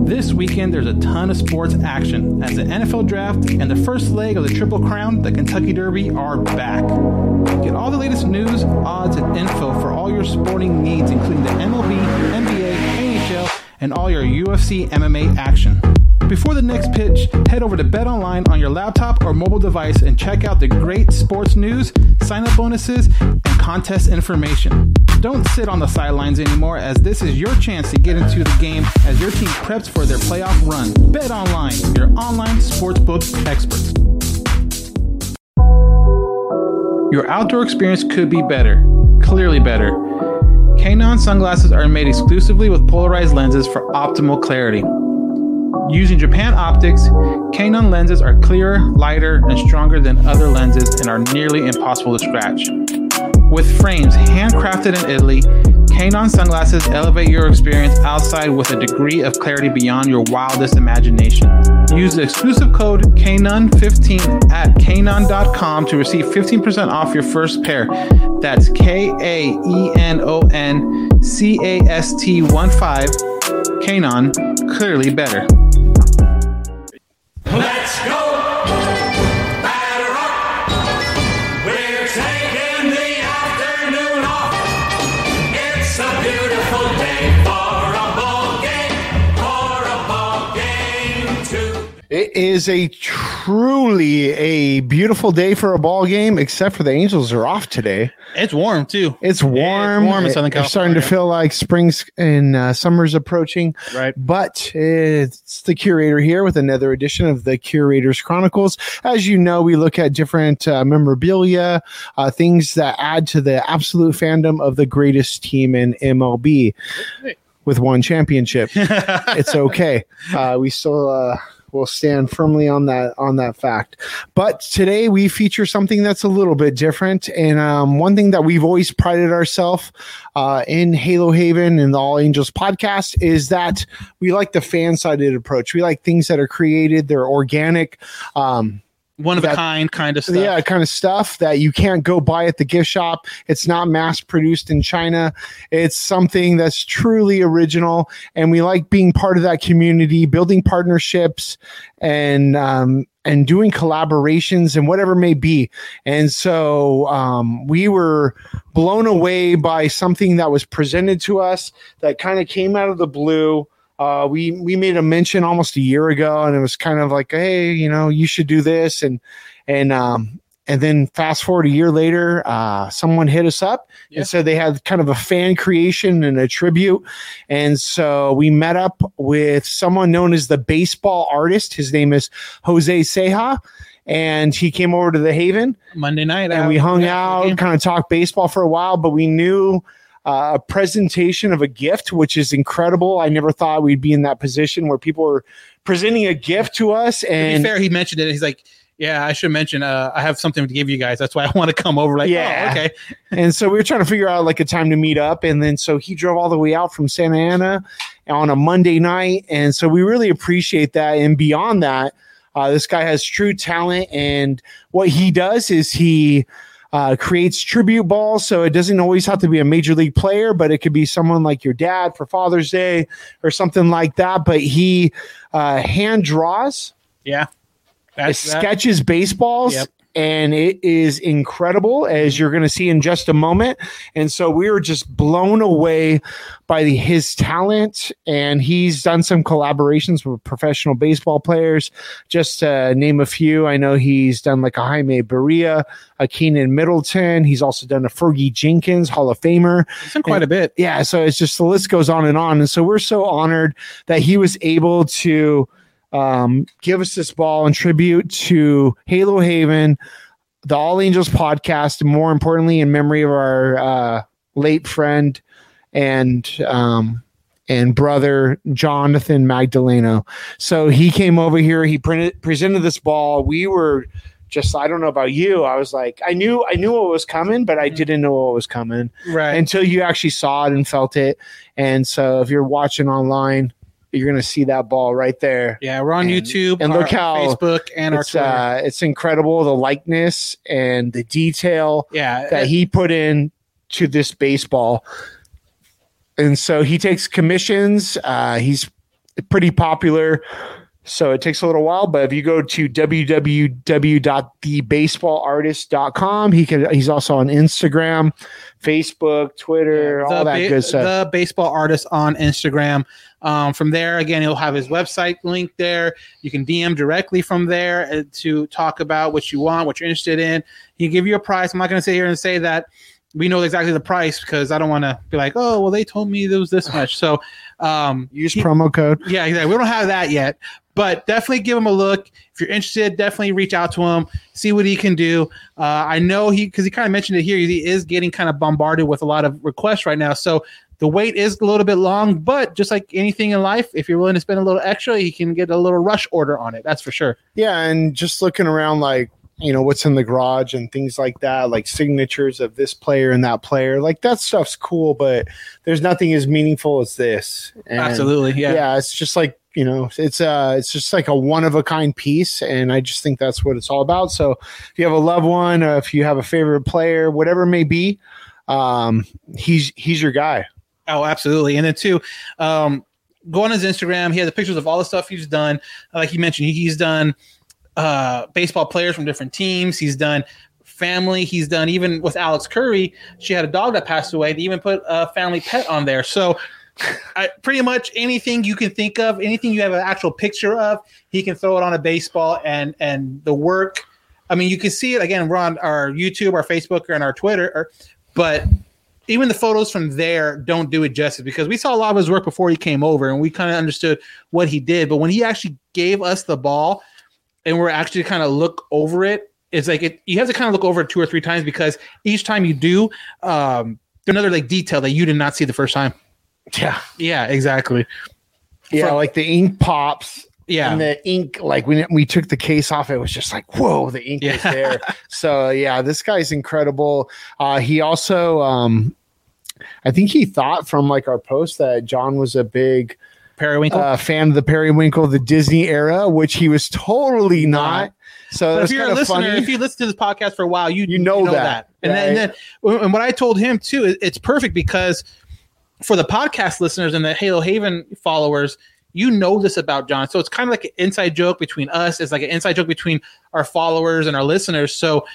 This weekend, there's a ton of sports action as the NFL draft and the first leg of the Triple Crown, the Kentucky Derby, are back. Get all the latest news, odds, and info for all your sporting needs, including the MLB, NBA, NHL, and all your UFC MMA action. Before the next pitch, head over to Bet Online on your laptop or mobile device and check out the great sports news, sign up bonuses, and contest information. Don't sit on the sidelines anymore, as this is your chance to get into the game as your team preps for their playoff run. Bet Online, your online sportsbook experts. Your outdoor experience could be better, clearly better. Kaenon sunglasses are made exclusively with polarized lenses for optimal clarity. Using Japan Optics, Kaenon lenses are clearer, lighter, and stronger than other lenses and are nearly impossible to scratch. With frames handcrafted in Italy, Kaenon sunglasses elevate your experience outside with a degree of clarity beyond your wildest imagination. Use the exclusive code KANON15 at kaenon.com to receive 15% off your first pair. That's K A E N O N C A S T 1 5. Kaenon, clearly better. Let's go! It is a truly a beautiful day for a ball game, except for the Angels are off today. It's warm too. It's warm. warm in Southern It's starting to feel like spring's and uh, summer's approaching. Right. But it's the curator here with another edition of the Curators Chronicles. As you know, we look at different uh, memorabilia, uh, things that add to the absolute fandom of the greatest team in MLB with one championship. [LAUGHS] it's okay. Uh, we still uh, will stand firmly on that on that fact. But today we feature something that's a little bit different, and um, one thing that we've always prided ourselves uh, in Halo Haven and the All Angels podcast is that we like the fan sided approach. We like things that are created, they're organic. Um, One of a kind kind of stuff. yeah, kind of stuff that you can't go buy at the gift shop. It's not mass produced in China. It's something that's truly original, and we like being part of that community, building partnerships, and um, and doing collaborations and whatever may be. And so um, we were blown away by something that was presented to us that kind of came out of the blue. Uh, we we made a mention almost a year ago, and it was kind of like, hey, you know, you should do this, and and um, and then fast forward a year later, uh, someone hit us up and said they had kind of a fan creation and a tribute, and so we met up with someone known as the baseball artist. His name is Jose Seja. And he came over to the Haven Monday night, and we hung yeah, for the game. out, kind of talked baseball for a while. But we knew uh, a presentation of a gift, which is incredible. I never thought we'd be in that position where people were presenting a gift to us. To And be fair, he mentioned it. He's like, "Yeah, I should mention. Uh, I have something to give you guys. That's why I want to come over." Like, Yeah. yeah, okay. [LAUGHS] and so we were trying to figure out like a time to meet up and then so he drove all the way out from santa ana on a monday night and so we really appreciate that and beyond that uh, this guy has true talent and what he does is he uh, creates tribute balls so it doesn't always have to be a major league player but it could be someone like your dad for father's day or something like that but he uh, hand draws Yeah, That's that. sketches baseballs Yep. And it is incredible as you're going to see in just a moment. And so we were just blown away by the, his talent, and he's done some collaborations with professional baseball players. Just to name a few, I know he's done like a Jaime Barria, a Keynan Middleton. He's also done a Fergie Jenkins, Hall of Famer. Done quite a bit. Yeah, so it's just the list goes on and on. And so we're so honored that he was able to um, give us this ball in tribute to Halo Haven, the All Angels podcast, and more importantly, in memory of our uh, late friend and um, and brother Jonathan Magdaleno. So he came over here. He printed, presented this ball. We were just I don't know about you. I was like I knew I knew what was coming, but I didn't know what was coming Right. until you actually saw it and felt it. And so if you're watching online, you're gonna see that ball right there. Yeah, we're on And- YouTube and look how Facebook and our it's, Twitter. uh, it's incredible the likeness and the detail yeah, that he put in to this baseball. And so he takes commissions. Uh, he's pretty popular. So it takes a little while, but if you go to www.thebaseballartist.com, he can he's also on Instagram, Facebook, Twitter, all that ba- good stuff. The baseball artist on Instagram. Um, from there, again, he'll have his website link there. You can DM directly from there uh, to talk about what you want, what you're interested in. He'll give you a price. I'm not going to sit here and say that we know exactly the price because I don't want to be like, oh, well, they told me it was this much. So um, [LAUGHS] use promo code. Yeah, exactly. We don't have that yet, but definitely give him a look. If you're interested, definitely reach out to him, see what he can do. Uh, I know he because he kind of mentioned it here. He is getting kind of bombarded with a lot of requests right now, so the wait is a little bit long. But just like anything in life, if you're willing to spend a little extra, he can get a little rush order on it. That's for sure. Yeah, and just looking around like you know what's in the garage and things like that, like signatures of this player and that player, like that stuff's cool, but there's nothing as meaningful as this. And Absolutely, yeah. yeah. It's just like you know, it's uh, it's just like a one of a kind piece, and I just think that's what it's all about. So if you have a loved one, or if you have a favorite player, whatever it may be, um, he's he's your guy. Oh, absolutely. And then too, um, go on his Instagram. He has the pictures of all the stuff he's done. Like you mentioned, he's done uh, baseball players from different teams. He's done family. He's done even with Alex Curry. She had a dog that passed away. They even put a family pet on there. So. I, pretty much anything you can think of, anything you have an actual picture of, he can throw it on a baseball, and and the work. I mean, you can see it again. We're on our YouTube, our Facebook, and our Twitter, or, but even the photos from there don't do it justice because we saw a lot of his work before he came over and we kind of understood what he did. But when he actually gave us the ball and we're actually kind of look over it, it's like it, you have to kind of look over it two or three times because each time you do, um, there's another like detail that you did not see the first time. Yeah. Yeah, exactly. Yeah, From- like the ink pops. Yeah. And the ink, like when we took the case off, it was just like, whoa, the ink is there. so yeah, this guy's incredible. Uh, he also, um, I think he thought from like our post that John was a big Periwinkle uh, fan of the Periwinkle, the Disney era, which he was totally not. So if you're a listener, funny. if you listen to this podcast for a while, you You know that, And, then, and then, and what I told him too, it- it's perfect because for the podcast listeners and the Halo Haven followers, you know this about John. So it's kind of like an inside joke between us. It's like an inside joke between our followers and our listeners. So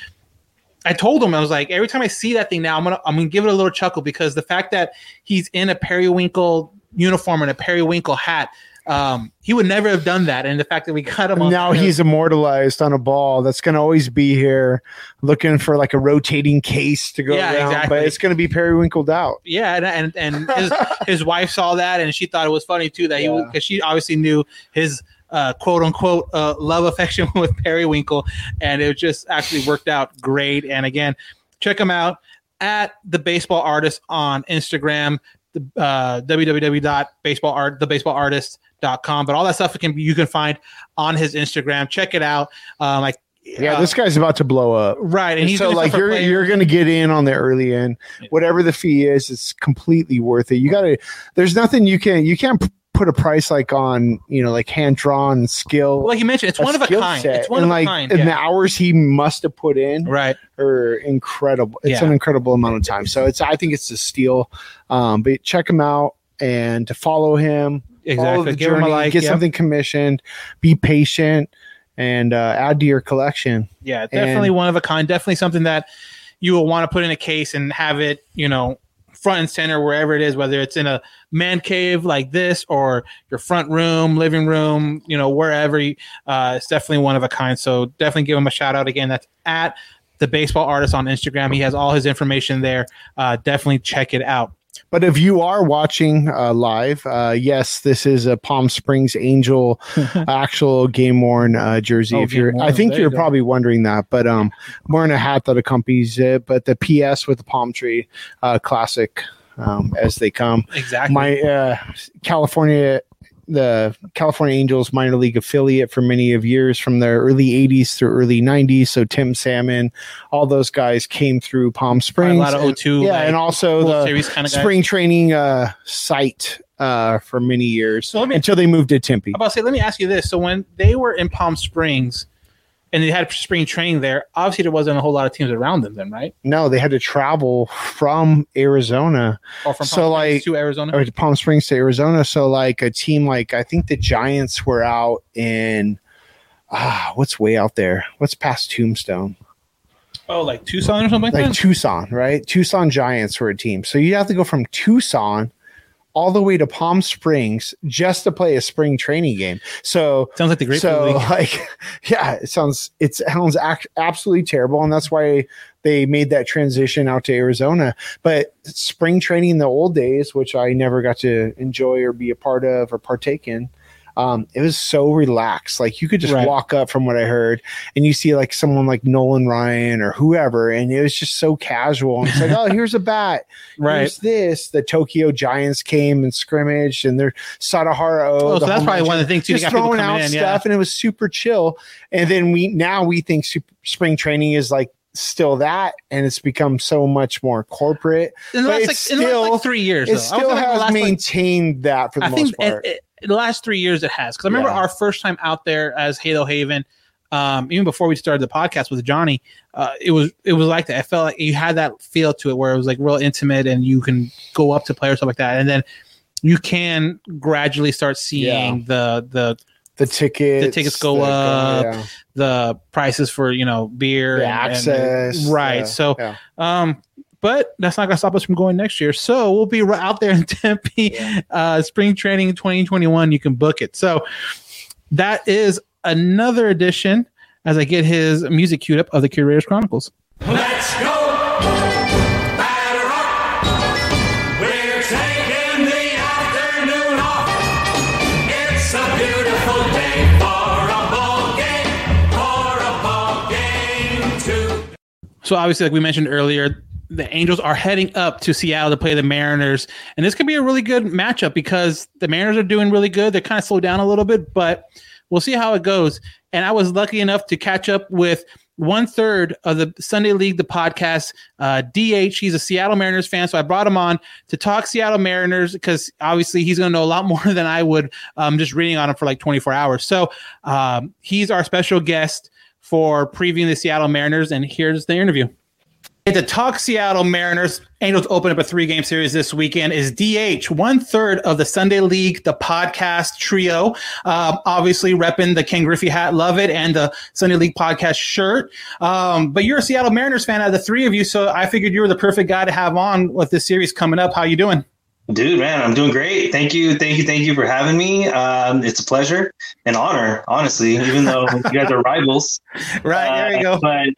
I told him I was like, every time I see that thing now, I'm gonna I'm gonna give it a little chuckle because the fact that he's in a periwinkle uniform and a periwinkle hat, um, he would never have done that. And the fact that we got him now he's immortalized on a ball that's going to always be here looking for like a rotating case to go Yeah, around, exactly. but it's going to be periwinkled out. Yeah, and and, and his, [LAUGHS] his wife saw that and she thought it was funny too that he Yeah. because she obviously knew his uh, quote unquote uh, love affection [LAUGHS] with Periwinkle, and it just actually worked out great. And again, check him out at the baseball artist on Instagram, the uh, www.baseballart thebaseballartist.com. But all that stuff can you can find on his Instagram. Check it out. Um, like Yeah, uh, this guy's about to blow up. right, and And he's so like you're players. you're gonna get in on the early end. Whatever the fee is, it's completely worth it. You gotta there's nothing you can you can't put a price like on, you know, like hand drawn skill. like you mentioned, it's one of a kind. set. It's one and of like a kind. and yeah. the hours he must have put in right. are incredible. It's Yeah. an incredible amount of time. So it's I think it's a steal. Um, but check him out and to follow him. Exactly. Give him a like, Get yeah. something commissioned. Be patient. and uh, add to your collection. Yeah, definitely And- one of a kind. Definitely something that you will want to put in a case and have it, you know, front and center wherever it is, whether it's in a man cave like this or your front room, living room, you know, wherever. Uh, it's definitely one of a kind. So definitely give him a shout out again. That's at the baseball artist on Instagram. He has all his information there. Uh, definitely check it out. But if you are watching uh, live, uh, yes, this is a Palm Springs Angel [LAUGHS] actual game worn uh, jersey. Oh, if you're, I think you're you probably wondering that, but um, I'm wearing a hat that accompanies it. But the PS with the palm tree, uh, classic um, as they come. Exactly. My uh, California, the California Angels minor league affiliate for many of years from the early 80s through early 90s. So Tim Salmon, all those guys came through Palm Springs. A lot of and- O2, yeah, like, and also World the kinda guys. spring training uh, site uh, for many years let me- until they moved to Tempe. I'm about to say, let me ask you this. So when they were in Palm Springs and they had spring training there, obviously there wasn't a whole lot of teams around them then, right? No, they had to travel from Arizona. Or from Palm so Springs like to Arizona? or to Palm Springs to Arizona. So like a team like I think the Giants were out in ah, what's way out there? What's past Tombstone? Oh, like Tucson or something like, Like that? Tucson, right? Tucson Giants were a team. So you have to go from Tucson all the way to Palm Springs just to play a spring training game. So sounds like the great. so League. [LAUGHS] like yeah, it sounds it sounds ac- absolutely terrible, and that's why they made that transition out to Arizona. But spring training in the old days, which I never got to enjoy or be a part of or partake in. Um, it was so relaxed. Like you could just Right. walk up from what I heard and you see like someone like Nolan Ryan or whoever, and it was just so casual. And it's like, oh, [LAUGHS] here's a bat. Right. Here's this. The Tokyo Giants came and scrimmaged and they're Sadaharu. Oh, the so that's probably one of the things, too. Just throwing out in, yeah. stuff and it was super chill. And then we now we think super, spring training is like still that and it's become so much more corporate. In the last, like, it's in the last, like, three years, it though. Still like, has last, like- maintained that for the I most think part. it, it, the last three years it has because I remember Yeah. our first time out there as Halo Haven, um, even before we started the podcast with Johnny, uh, it was it was like that. I felt like you had that feel to it where it was like real intimate and you can go up to players stuff like that, and then you can gradually start seeing the the the tickets, the tickets go the- up, yeah. the prices for you know beer, The and- and- access, right? yeah, so, yeah. um, but that's not gonna stop us from going next year. So we'll be right out there in [LAUGHS] Tempe, uh, spring training 2021. You can book it. So that is another edition. As I get his music queued up of the Curators Chronicles. Let's go! Batter up! We're taking the afternoon off. It's a beautiful day for a ball game, for a ball game too. So obviously, like we mentioned earlier, the Angels are heading up to Seattle to play the Mariners, and this could be a really good matchup because the Mariners are doing really good. They're kind of slowed down a little bit, but we'll see how it goes. And I was lucky enough to catch up with one third of the Sunday League, the podcast. Uh, DH, he's a Seattle Mariners fan, so I brought him on to talk Seattle Mariners because obviously he's going to know a lot [LAUGHS] more than I would um, just reading on him for like 24 hours. So um, he's our special guest for previewing the Seattle Mariners, and here's the interview. The Talk Seattle Mariners Angels open up a three game series this weekend is DH, one third of the Sunday League, the podcast trio. Um, obviously, repping the Ken Griffey hat, love it, and the Sunday League podcast shirt. Um, but you're a Seattle Mariners fan out of the three of you, so I figured you were the perfect guy to have on with this series coming up. How you doing? Dude, man, I'm doing great. Thank you, thank you, thank you for having me. Um, it's a pleasure and honor, honestly, even though you guys are rivals. [LAUGHS] Right, there you go. But,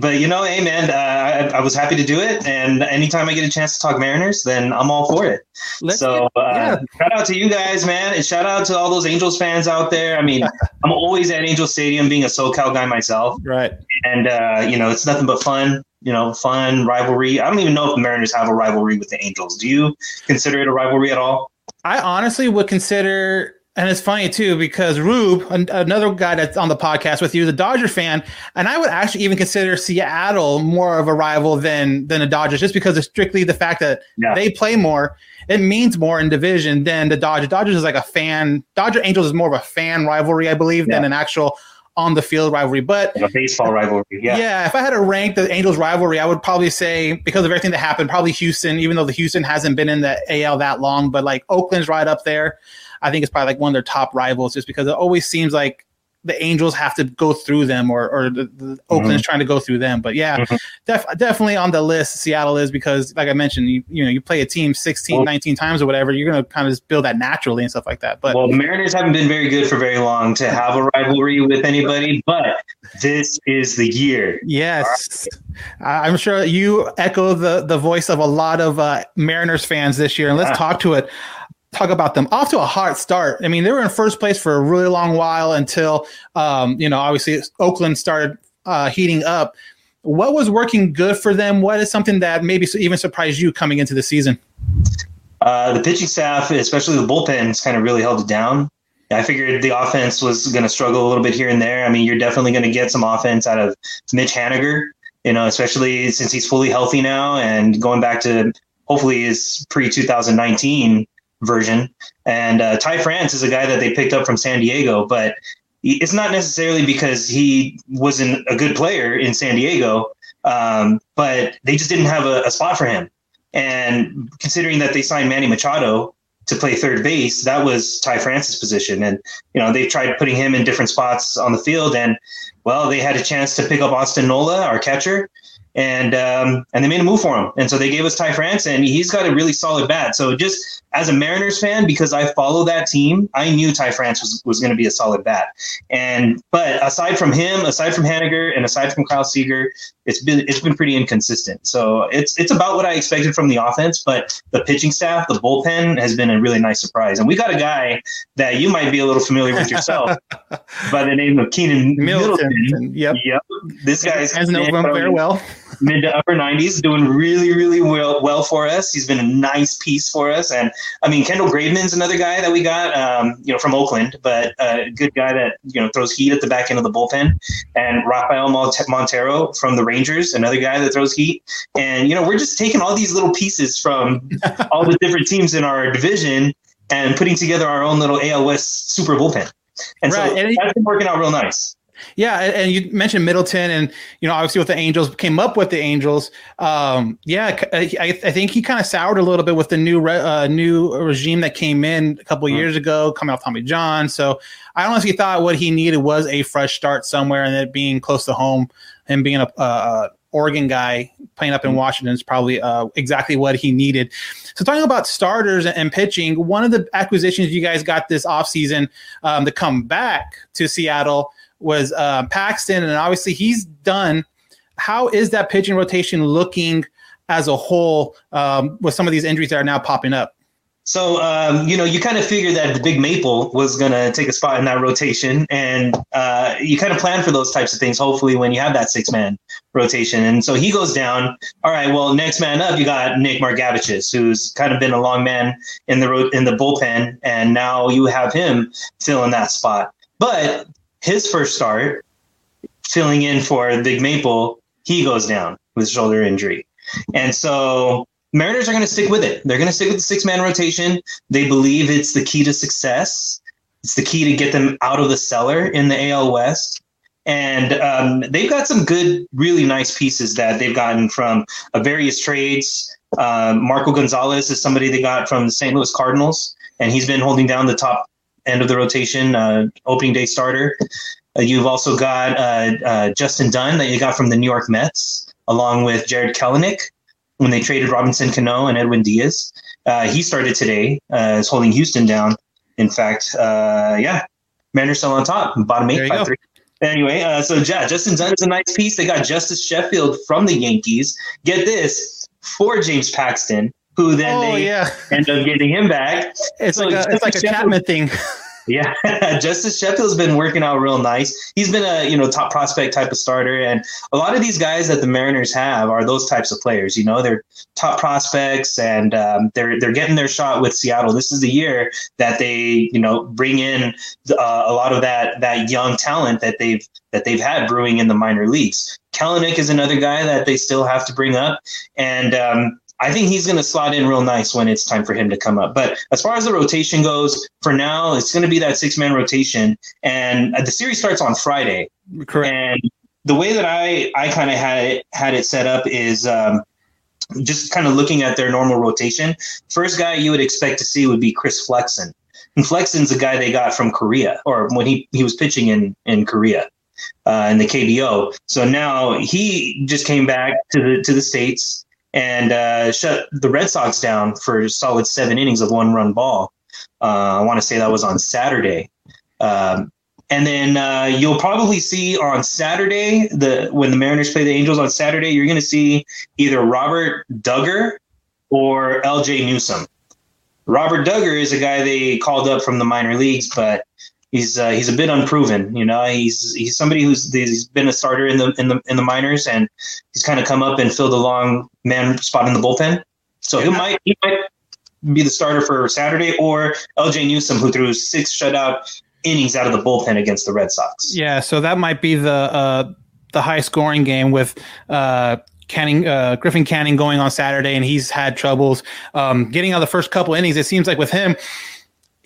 but you know, hey, man, uh, I, I was happy to do it. And anytime I get a chance to talk Mariners, then I'm all for it. Let's so get- uh, shout out to you guys, man. And shout out to all those Angels fans out there. I mean, [LAUGHS] I'm always at Angel Stadium being a SoCal guy myself. Right. And, uh, you know, it's nothing but fun. You know, fun rivalry. I don't even know if the Mariners have a rivalry with the Angels. Do you consider it a rivalry at all? I honestly would consider, and it's funny too because Rube, an- another guy that's on the podcast with you, is a Dodger fan, and I would actually even consider Seattle more of a rival than than the Dodgers, just because of strictly the fact that they play more. It means more in division than the Dodgers. Dodgers is like a fan. Dodger Angels is more of a fan rivalry, I believe, than an actual on the field rivalry. But a baseball rivalry. Yeah. yeah, if I had to rank the Angels rivalry, I would probably say because of everything that happened, probably Houston, even though the Houston hasn't been in the AL that long, but like Oakland's right up there. I think it's probably like one of their top rivals just because it always seems like the Angels have to go through them or or the, the Oakland's trying to go through them. But yeah, def- definitely on the list. Seattle is because, like I mentioned, you, you know you play a team 16, Well- 19 times or whatever, you're gonna kind of just build that naturally and stuff like that. But Well, Mariners haven't been very good for very long to have a rivalry with anybody, but this is the year. Yes, I- I'm sure you echo the the voice of a lot of uh, Mariners fans this year, and let's Yeah. talk to it. Talk about them off to a hot start. I mean, they were in first place for a really long while until um, you know, obviously Oakland started uh, heating up. What was working good for them? What is something that maybe even surprised you coming into the season? Uh, the pitching staff, especially the bullpens, kind of really held it down. I figured the offense was going to struggle a little bit here and there. I mean, you're definitely going to get some offense out of Mitch Haniger, you know, especially since he's fully healthy now and going back to hopefully his pre 2019 version. And uh, Ty France is a guy that they picked up from San Diego, but it's not necessarily because he wasn't a good player in San Diego, um, but they just didn't have a, a spot for him. And considering that they signed Manny Machado to play third base, that was Ty France's position. And, you know, they tried putting him in different spots on the field. And, well, they had a chance to pick up Austin Nola, our catcher, and um, and they made a move for him. And so they gave us Ty France, and he's got a really solid bat. So just as a Mariners fan, because I follow that team, I knew Ty France was, was going to be a solid bat. And but aside from him, aside from Haniger, and aside from Kyle Seager, it's been it's been pretty inconsistent. So it's it's about what I expected from the offense, but the pitching staff, the bullpen has been a really nice surprise. And we got a guy that you might be a little familiar with yourself [LAUGHS] by the name of Keynan Middleton. Middleton. Yep. Yep. This guy's Fans know him very well. Mid to upper 90s, doing really, really well, well for us. He's been a nice piece for us. And I mean, Kendall Graveman's another guy that we got, um, you know, from Oakland, but a good guy that, you know, throws heat at the back end of the bullpen. And Rafael Montero from the Rangers, another guy that throws heat. And, you know, we're just taking all these little pieces from [LAUGHS] all the different teams in our division and putting together our own little AL West super bullpen. And Right, so and that's been working out real nice. Yeah, and you mentioned Middleton, and you know, obviously with the Angels, came up with the Angels. Um, yeah, I think he kind of soured a little bit with the new re, uh, new regime that came in a couple of years ago, coming off Tommy John. So I honestly thought what he needed was a fresh start somewhere, and it being close to home and being a, a Oregon guy playing up in Washington is probably uh, exactly what he needed. So talking about starters and, and pitching, one of the acquisitions you guys got this offseason um, to come back to Seattle was uh, Paxton, and obviously he's done. How is that pitching rotation looking as a whole um, with some of these injuries that are now popping up? So, um, you know, you kind of figured that the Big Maple was going to take a spot in that rotation. And uh, you kind of plan for those types of things, hopefully, when you have that six man rotation. And so he goes down. All right, well, next man up, you got Nick Margevicius, who's kind of been a long man in the, ro- in the bullpen. And now you have him filling that spot. But his first start, filling in for Big Maple, he goes down with shoulder injury. And so Mariners are going to stick with it. They're going to stick with the six man rotation. They believe it's the key to success. It's the key to get them out of the cellar in the AL West. And um, they've got some good, really nice pieces that they've gotten from uh, various trades. Uh, Marco Gonzales is somebody they got from the St. Louis Cardinals, and he's been holding down the top end of the rotation, uh, opening day starter. Uh, you've also got uh, uh, Justin Dunn that you got from the New York Mets, along with Jarred Kelenic when they traded Robinson Cano and Edwin Diaz. Uh, he started today, uh, is holding Houston down. In fact, uh, yeah, Mariners still on top, bottom eight, five three. Anyway, uh, so yeah, Justin Dunn is a nice piece. They got Justus Sheffield from the Yankees. Get this for James Paxton, who then Oh, they yeah. end up getting him back. It's So like a, it's like a Chapman thing. [LAUGHS] yeah, [LAUGHS] Justus Sheffield's been working out real nice. He's been a you know top prospect type of starter, and a lot of these guys that the Mariners have are those types of players. You know, they're top prospects, and um, they're they're getting their shot with Seattle. This is the year that they you know bring in uh, a lot of that that young talent that they've that they've had brewing in the minor leagues. Kelenic is another guy that they still have to bring up, and um, I think he's going to slot in real nice when it's time for him to come up. But as far as the rotation goes, for now, it's going to be that six man rotation. And uh, the series starts on Friday. Correct. And the way that I, I kind of had it, had it set up is um, just kind of looking at their normal rotation. First guy you would expect to see would be Chris Flexen. And Flexen's a guy they got from Korea, or when he, he was pitching in, in Korea uh, in the KBO. So now he just came back to the to the states and uh, shut the Red Sox down for solid seven innings of one run ball. Uh, I want to say that was on Saturday. Um, and then uh, you'll probably see on Saturday the when the Mariners play the Angels on Saturday, you're going to see either Robert Dugger or Ljay Newsome. Robert Dugger is a guy they called up from the minor leagues, but he's uh, he's a bit unproven. You know, he's he's somebody who's he's been a starter in the in the in the minors, and he's kind of come up and filled a long man spot in the bullpen. So he might he might be the starter for Saturday, or Ljay Newsome, who threw six shutout innings out of the bullpen against the Red Sox. Yeah, so that might be the uh, the high scoring game with uh, Canning, uh, Griffin Canning going on Saturday, and he's had troubles um, getting out the first couple innings. It seems like with him,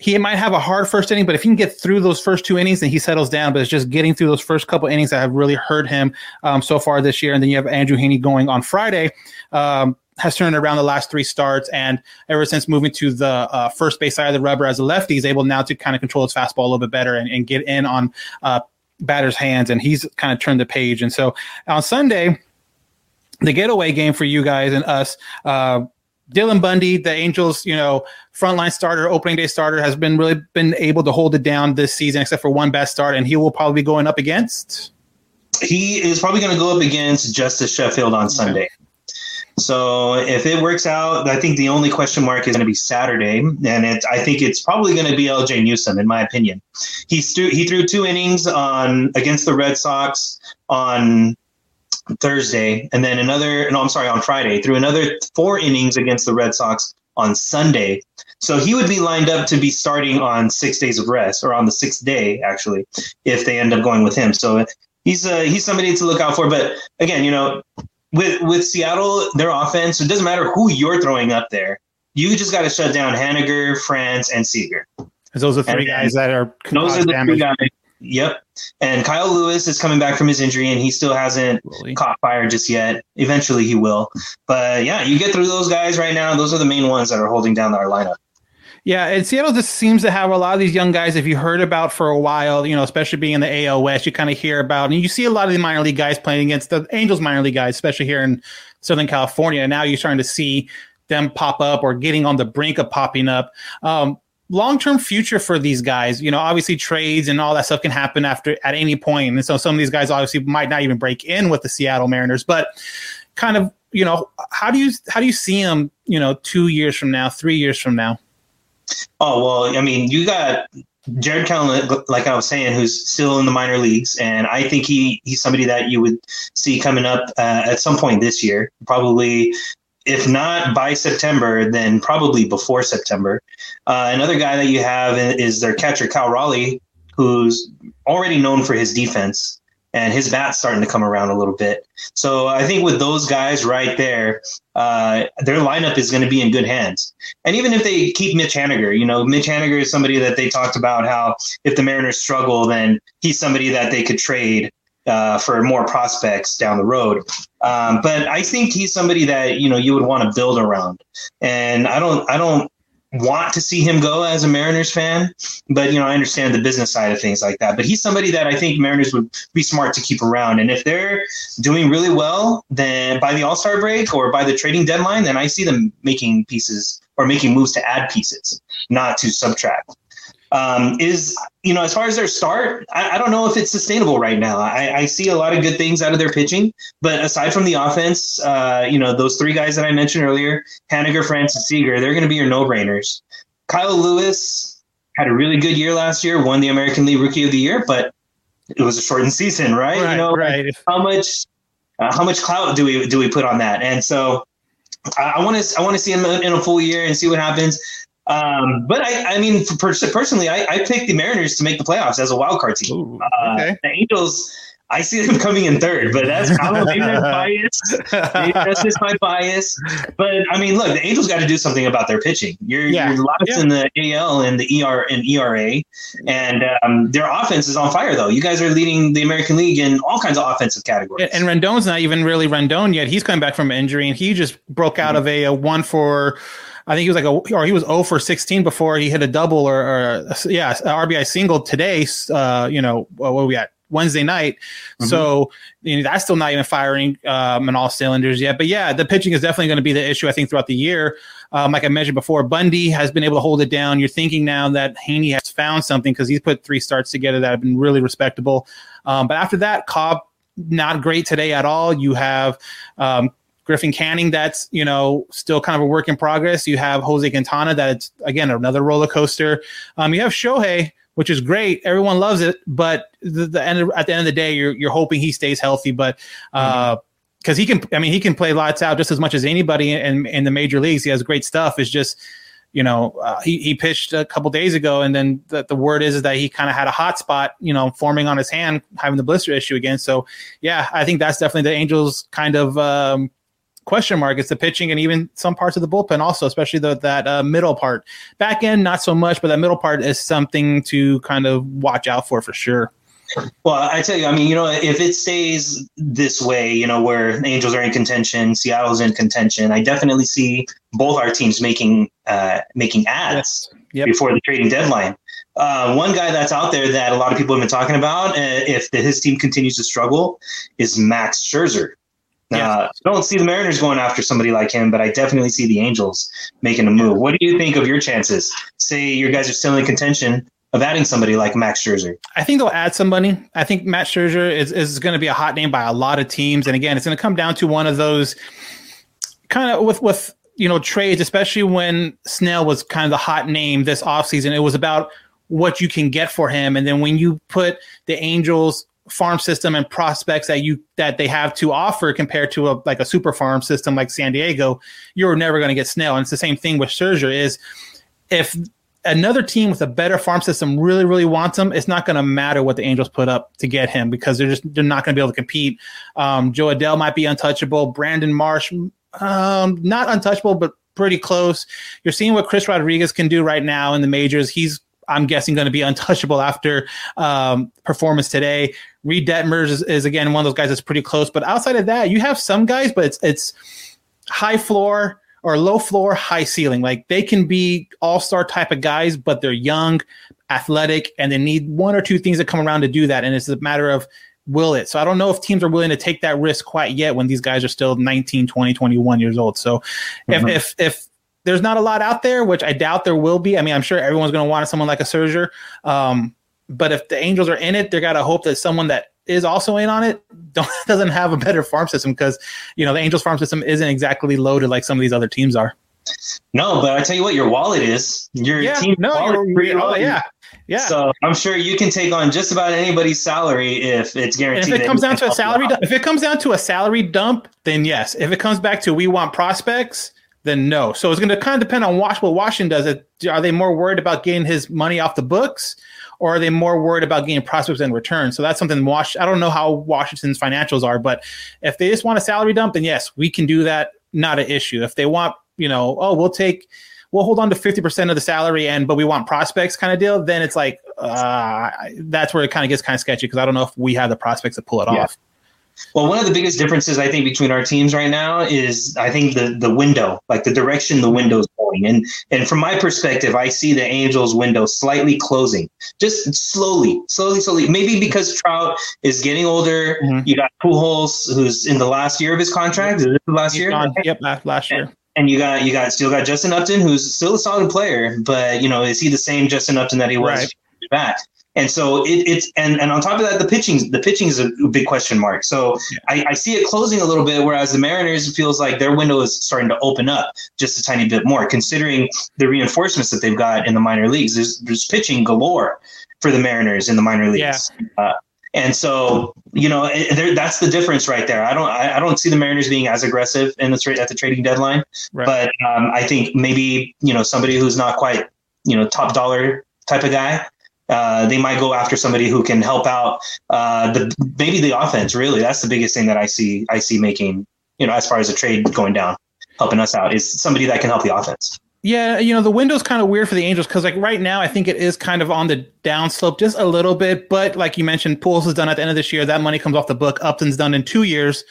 he might have a hard first inning, but if he can get through those first two innings, then he settles down. But it's just getting through those first couple innings that have really hurt him um, so far this year. And then you have Andrew Heaney going on Friday. Um, has turned around the last three starts, and ever since moving to the uh, first base side of the rubber as a lefty, he's able now to kind of control his fastball a little bit better and, and get in on uh, batters' hands. And he's kind of turned the page. And so on Sunday, the getaway game for you guys and us. Uh, Dylan Bundy, the Angels, you know, frontline starter, opening day starter, has been really been able to hold it down this season, except for one best start, and he will probably be going up against. He is probably going to go up against Justus Sheffield on Sunday. So if it works out, I think the only question mark is going to be Saturday, and it, I think it's probably going to be Ljay Newsome, in my opinion. He threw he threw two innings on against the Red Sox on Thursday, and then another. No, I'm sorry, on Friday. Threw another four innings against the Red Sox on Sunday. So he would be lined up to be starting on six days of rest, or on the sixth day, actually, if they end up going with him. So he's uh, he's somebody to look out for. But again, you know, with with Seattle, their offense, it doesn't matter who you're throwing up there. You just got to shut down Haniger, France, and Seager. Those are three And- guys that are Those are the damage. three guys. Yep. And Kyle Lewis is coming back from his injury, and he still hasn't caught fire just yet. Eventually, he will. But yeah, you get through those guys right now. Those are the main ones that are holding down our lineup. Yeah, and Seattle just seems to have a lot of these young guys. If you heard about for a while, you know, especially being in the AL West, you kind of hear about, and you see a lot of the minor league guys playing against the Angels minor league guys, especially here in Southern California. And now you're starting to see them pop up or getting on the brink of popping up. Um, Long term future for these guys, you know, obviously trades and all that stuff can happen after at any point. And so some of these guys obviously might not even break in with the Seattle Mariners, but kind of, you know, how do you how do you see them, you know, two years from now, three years from now? Oh well, I mean, you got Jarred Kelenic, like I was saying, who's still in the minor leagues, and I think he he's somebody that you would see coming up uh, at some point this year, probably. If not by September, then probably before September. Uh, another guy that you have is their catcher, Cal Raleigh, who's already known for his defense, and his bat's starting to come around a little bit. So I think with those guys right there, uh, their lineup is going to be in good hands. And even if they keep Mitch Haniger, you know, Mitch Haniger is somebody that they talked about how if the Mariners struggle, then he's somebody that they could trade uh, for more prospects down the road. Um, but I think he's somebody that you know you would want to build around. And I don't, I don't want to see him go as a Mariners fan, but you know I understand the business side of things like that. But he's somebody that I think Mariners would be smart to keep around. And if they're doing really well, then by the All Star break or by the trading deadline, then I see them making pieces or making moves to add pieces, not to subtract. Um, is you know as far as their start, I, I don't know if it's sustainable right now. I, I see a lot of good things out of their pitching, but aside from the offense, uh, you know those three guys that I mentioned earlier, Haniger, Francis, Seager, they're going to be your no-brainers. Kyle Lewis had a really good year last year, won the American League Rookie of the Year, but it was a shortened season, right? Right, you know, right. how much uh, how much clout do we do we put on that? And so I want to I want to see him in a full year and see what happens. Um, but I, I mean, for personally, I, I picked the Mariners to make the playoffs as a wild card team. uh, okay. The Angels, I see them [LAUGHS] coming in third, but that's probably their [LAUGHS] bias. Maybe that's just my bias. But I mean, look, the Angels got to do something about their pitching. You're, Yeah. you're last Yeah. in the AL and the ER and ERA, and um, their offense is on fire. Though you guys are leading the American League in all kinds of offensive categories. And Rendon's not even really Rendon yet. He's coming back from injury, and he just broke out of a, a one for, I think he was like a, or he was 0 for 16 before he hit a double or, or yeah, a RBI single today. Uh, you know, what were we at? Wednesday night. So you know, that's still not even firing um, on all cylinders yet. But yeah, the pitching is definitely going to be the issue, I think, throughout the year. Um, like I mentioned before, Bundy has been able to hold it down. You're thinking now that Heaney has found something because he's put three starts together that have been really respectable. Um, but after that, Cobb not great today at all. You have um, Griffin Canning, that's you know still kind of a work in progress. You have Jose Quintana, that's again another roller coaster. Um, you have Shohei, which is great. Everyone loves it, but the, the end of, at the end of the day, you're you're hoping he stays healthy. But uh, because he can, I mean, he can play lights out just as much as anybody in in the major leagues. He has great stuff. It's just you know, uh, he, he pitched a couple days ago, and then the, the word is that he kind of had a hot spot, you know, forming on his hand, having the blister issue again. So, yeah, I think that's definitely the Angels' kind of um, question mark. It's the pitching and even some parts of the bullpen, also, especially the, that uh, middle part. Back end, not so much, but that middle part is something to kind of watch out for for sure. Well, I tell you, I mean, you know, if it stays this way, you know, where the Angels are in contention, Seattle's in contention, I definitely see both our teams making uh, making ads Yep. before the trading deadline. Uh, one guy that's out there that a lot of people have been talking about, uh, if the, his team continues to struggle, is Max Scherzer. Uh, I don't see the Mariners going after somebody like him, but I definitely see the Angels making a move. What do you think of your chances? Say your guys are still in contention of adding somebody like Max Scherzer. I think they'll add somebody. I think Max Scherzer is, is going to be a hot name by a lot of teams. And again, it's going to come down to one of those kind of with, with, you know, trades, especially when Snell was kind of the hot name this offseason. It was about what you can get for him. And then when you put the Angels farm system and prospects that you that they have to offer compared to a like a super farm system like San Diego, you're never going to get Snell. And it's the same thing with Scherzer is if another team with a better farm system really, really wants him, it's not going to matter what the Angels put up to get him because they're just they're not going to be able to compete. Um, Jo Adell might be untouchable. Brandon Marsh, um, not untouchable, but pretty close. You're seeing what Chris Rodriguez can do right now in the majors. He's I'm guessing going to be untouchable after um, performance today. Reid Detmers is, is again one of those guys that's pretty close, but outside of that, you have some guys, but it's it's high floor or low floor, high ceiling. Like they can be all star type of guys, but they're young, athletic, and they need one or two things to come around to do that. And it's a matter of will it. So I don't know if teams are willing to take that risk quite yet when these guys are still 19, 20, 21 years old. So Mhm. if, if, if, there's not a lot out there, which I doubt there will be. I mean, I'm sure everyone's going to want someone like a Scherzer. Um, but if the Angels are in it, they got to hope that someone that is also in on it [LAUGHS] don't, doesn't have a better farm system because you know the Angels farm system isn't exactly loaded like some of these other teams are. No, but I tell you what, your wallet is. Your Yeah, team no, wallet you're- is pretty you're- oh, yeah, yeah. So I'm sure you can take on just about anybody's salary if it's And guaranteed. if it comes down to a salary, dump, if it comes down to a salary dump, then yes. If it comes back to we want prospects, then no. So it's going to kind of depend on what Washington does. It are they more worried about getting his money off the books, or are they more worried about getting prospects in return? So that's something Wash. I don't know how Washington's financials are, but if they just want a salary dump, then yes, we can do that. Not an issue. If they want, you know, oh, we'll take. We'll hold on to fifty percent of the salary, and but we want prospects kind of deal. Then it's like uh, that's where it kind of gets kind of sketchy because I don't know if we have the prospects to pull it Yeah. off. Well, one of the biggest differences I think between our teams right now is I think the the window, like the direction the window is going, and and from my perspective, I see the Angels' window slightly closing, just slowly, slowly, slowly. Maybe because Trout is getting older. Mm-hmm. You got Pujols, who's in the last year of his contract. Is this the last He's year? gone. Yep, last, last year. And you got you got still got Justin Upton, who's still a solid player, but you know, is he the same Justin Upton that he was Right. back? And so it, it's and and on top of that, the pitching the pitching is a big question mark. So I, I see it closing a little bit, whereas the Mariners it feels like their window is starting to open up just a tiny bit more, considering the reinforcements that they've got in the minor leagues. There's there's pitching galore for the Mariners in the minor leagues. Uh, and so, you know, it, that's the difference right there. I don't, I, I don't see the Mariners being as aggressive in the trade at the trading deadline. Right. But um, I think maybe you know somebody who's not quite you know top dollar type of guy uh, they might go after somebody who can help out uh, the maybe the offense. Really, that's the biggest thing that I see. I see making you know as far as a trade going down, helping us out is somebody that can help the offense. Yeah, you know, the window's kind of weird for the Angels because, like, right now, I think it is kind of on the downslope just a little bit. But, like you mentioned, Pujols is done at the end of this year. That money comes off the book. Upton's done in two years.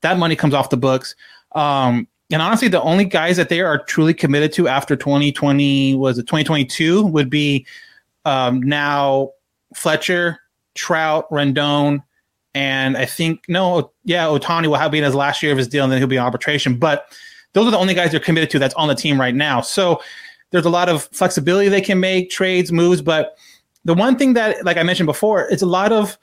That money comes off the books. Um, and honestly, the only guys that they are truly committed to after 2020 was it 2022 would be um, now Fletcher, Trout, Rendon, and I think no, yeah, Ohtani will have been his last year of his deal, and then he'll be in arbitration. But those are the only guys they're committed to that's on the team right now. So there's a lot of flexibility they can make, trades, moves. But the one thing that, like I mentioned before, it's a lot of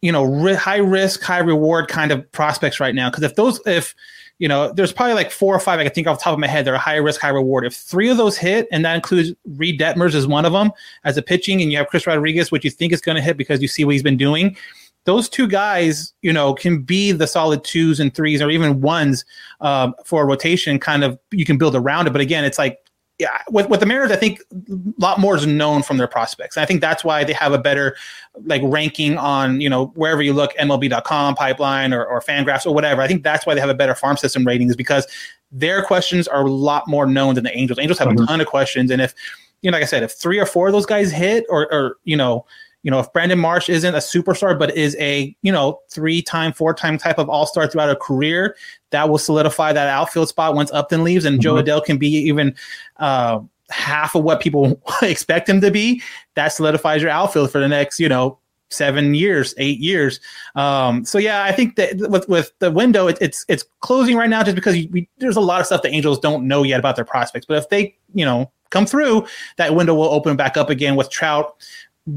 you know high risk, high reward kind of prospects right now. Because if those, if you know, there's probably like four or five I can think off the top of my head that are high risk, high reward. If three of those hit, and that includes Reid Detmers as one of them as a pitching, and you have Chris Rodriguez, which you think is going to hit because you see what he's been doing those two guys, you know, can be the solid twos and threes or even ones um, for a rotation. Kind of, you can build around it. But again, it's like, yeah, with with the Mariners, I think a lot more is known from their prospects. And I think that's why they have a better like ranking on you know wherever you look, MLB.com, Pipeline, or, or Fangraphs or whatever. I think that's why they have a better farm system rating is because their questions are a lot more known than the Angels. Angels have Mhm. a ton of questions, and if you know, like I said, if three or four of those guys hit, or or you know, you know, if Brandon Marsh isn't a superstar, but is a, you know, three time, four time type of all star throughout a career, that will solidify that outfield spot once Upton leaves. And Jo Mhm. Adell can be even uh, half of what people [LAUGHS] expect him to be. That solidifies your outfield for the next, you know, seven years, eight years. Um, so yeah, I think that with with the window, it, it's it's closing right now just because we, there's a lot of stuff the Angels don't know yet about their prospects. But if they, you know, come through, that window will open back up again with Trout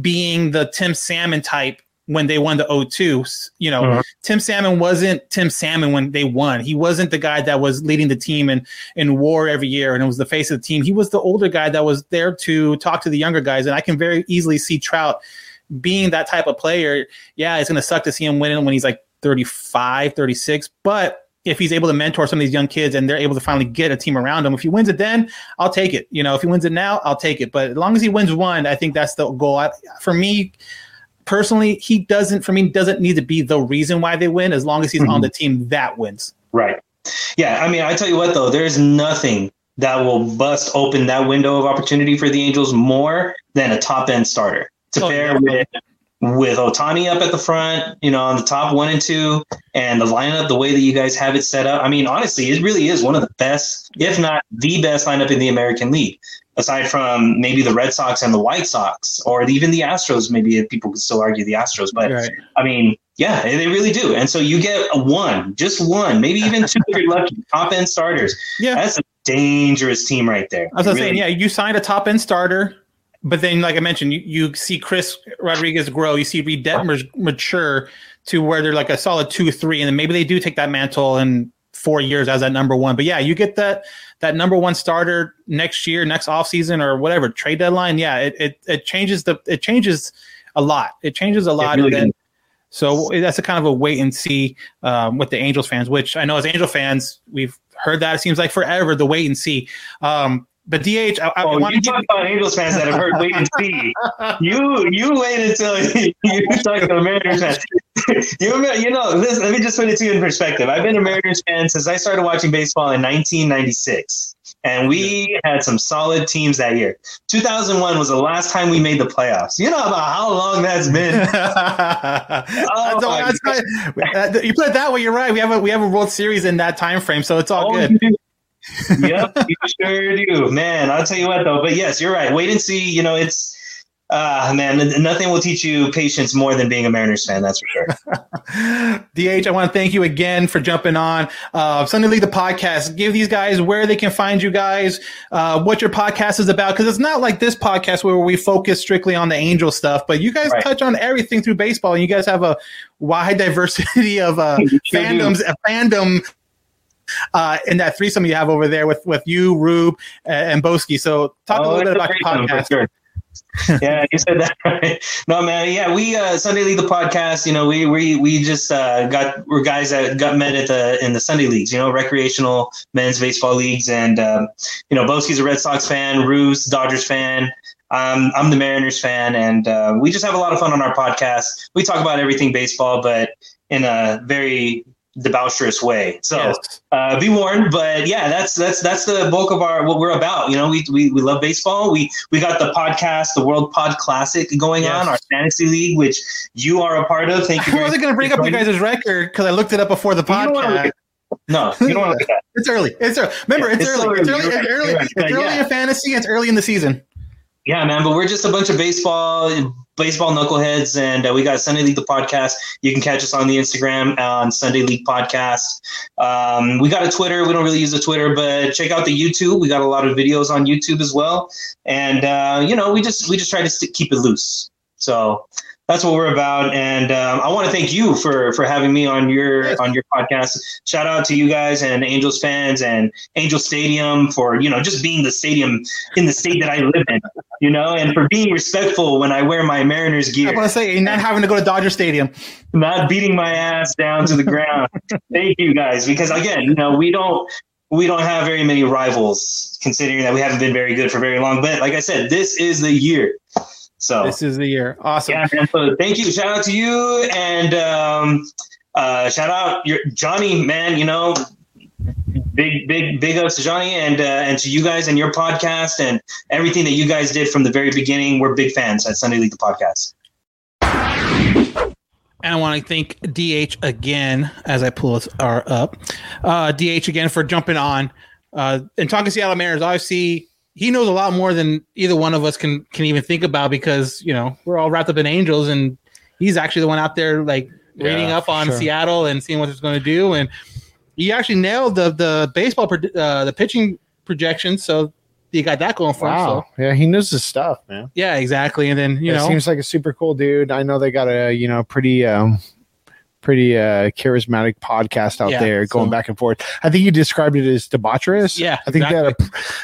being the Tim Salmon type when they won the 0-2. You know, Mhm. Tim Salmon wasn't Tim Salmon when they won. He wasn't the guy that was leading the team in, in war every year and it was the face of the team. He was the older guy that was there to talk to the younger guys. And I can very easily see Trout being that type of player. Yeah, it's going to suck to see him winning when he's like 35, 36. But if he's able to mentor some of these young kids and they're able to finally get a team around him, if he wins it then, I'll take it. You know, if he wins it now, I'll take it. But as long as he wins one, I think that's the goal. I, for me, personally, he doesn't, for me, doesn't need to be the reason why they win as long as he's on Mhm. the team that wins. Right. Yeah. I mean, I tell you what, though, there's nothing that will bust open that window of opportunity for the Angels more than a top end starter to Oh, pair yeah. with with Ohtani up at the front, you know, on the top one and two, and the lineup, the way that you guys have it set up. I mean, honestly, it really is one of the best, if not the best lineup in the American League, aside from maybe the Red Sox and the White Sox, or even the Astros. Maybe people could still argue the Astros, but Right. I mean, yeah, they really do. And so you get a one, just one, maybe even two if you're lucky, [LAUGHS] top end starters. Yeah. That's a dangerous team right there. I was Really. saying, yeah, you signed a top end starter, but then, like I mentioned, you, you see Chris Rodriguez grow, you see Reid Detmers mature to where they're like a solid two, three, and then maybe they do take that mantle in four years as that number one. But yeah, you get that that number one starter next year, next offseason or whatever trade deadline. Yeah, it, it it changes the it changes a lot. It changes a lot. really and then, so that's a kind of a wait and see um, with the Angels fans, which I know as Angel fans, we've heard that it seems like forever the wait and see. Um, but DH, I, I Oh, want you to talk about Angels fans that have heard wait and see. You you wait until [LAUGHS] you talk to a Mariners fan. [LAUGHS] you remember, you know, this, let me just put it to you in perspective. I've been a Mariners fan since I started watching baseball in 1996, and we had some solid teams that year. 2001 was the last time we made the playoffs. You know about how long that's been. [LAUGHS] Oh my that's right. Uh, you put it that way. You're right. We have a we have a World Series in that time frame, so it's all Oh, good. you. Yep, you sure do, man. I'll tell you what, though. But yes, you're right. Wait and see. You know, it's uh man. Nothing will teach you patience more than being a Mariners fan. That's for sure. [LAUGHS] DH, I want to thank you again for jumping on uh, Sunday League the podcast. Give these guys where they can find you guys, uh, what your podcast is about, because it's not like this podcast where we focus strictly on the Angel stuff, but you guys Right. touch on everything through baseball, and you guys have a wide [LAUGHS] diversity of uh, [LAUGHS] You sure do. fandoms, a fandom. Uh, in that threesome you have over there with with you, Rube, and Boski. So talk a Oh, little bit about your podcast. sure. yeah, you said that [LAUGHS] right. No, man. Yeah, we uh, Sunday League the podcast. You know, we we we just uh, got we're guys that got met at the in the Sunday leagues. You know, recreational men's baseball leagues, and um, you know, Boski's a Red Sox fan, Rue's Dodgers fan. Um, I'm the Mariners fan, and uh, we just have a lot of fun on our podcast. We talk about everything baseball, but in a very debaucherous way. So Yes. uh, be warned. But yeah, that's that's that's the bulk of our what we're about. You know, we we, we love baseball. We we got the podcast, the World Pod Classic going Yes. on, our fantasy league, which you are a part of. Thank you. I wasn't going to bring up you guys' record because I looked it up before the podcast. No, you don't want to look at that. [LAUGHS] It's early. It's early. Remember, Yeah, it's, it's so early. It's early. early. It's early. Right. It's early Yeah. in fantasy. It's early in the season. Yeah, man, but we're just a bunch of baseball baseball knuckleheads, and uh, we got Sunday League the podcast. You can catch us on the Instagram on Sunday League Podcast. Um, we got a Twitter. We don't really use the Twitter, but check out the YouTube. We got a lot of videos on YouTube as well, and uh, you know, we just we just try to st- keep it loose. So that's what we're about. And um, I want to thank you for for having me on your on your podcast. Shout out to you guys and Angels fans and Angel Stadium for you know just being the stadium in the state that I live in. You know, and for being respectful when I wear my Mariners gear. I want to say, and not having to go to Dodger Stadium. not beating my ass down to the ground. [LAUGHS] thank you guys because again, you know, we don't we don't have very many rivals considering that we haven't been very good for very long. But like I said, this is the year. So This is the year. Awesome. yeah, man. So thank you. Shout out to you and um, uh, shout out your Johnny, man. You know, big, big, big ups to Johnny and uh, and to you guys and your podcast and everything that you guys did from the very beginning. We're big fans at Sunday League the podcast. And I want to thank DH again as I pull us are up. Uh, DH again for jumping on uh, and talking to Seattle Mariners. Obviously, he knows a lot more than either one of us can can even think about because you know we're all wrapped up in Angels, and he's actually the one out there like reading Yeah, up on sure. Seattle and seeing what it's going to do. And he actually nailed the the baseball uh, the pitching projections, so he got that going for him. Wow. So Yeah, he knows his stuff, man. yeah, exactly. And then you it know, seems like a super cool dude. I know they got a you know pretty um pretty uh charismatic podcast out Yeah, there going so- back and forth. I think you described it as debaucherous. Yeah, I think they had a,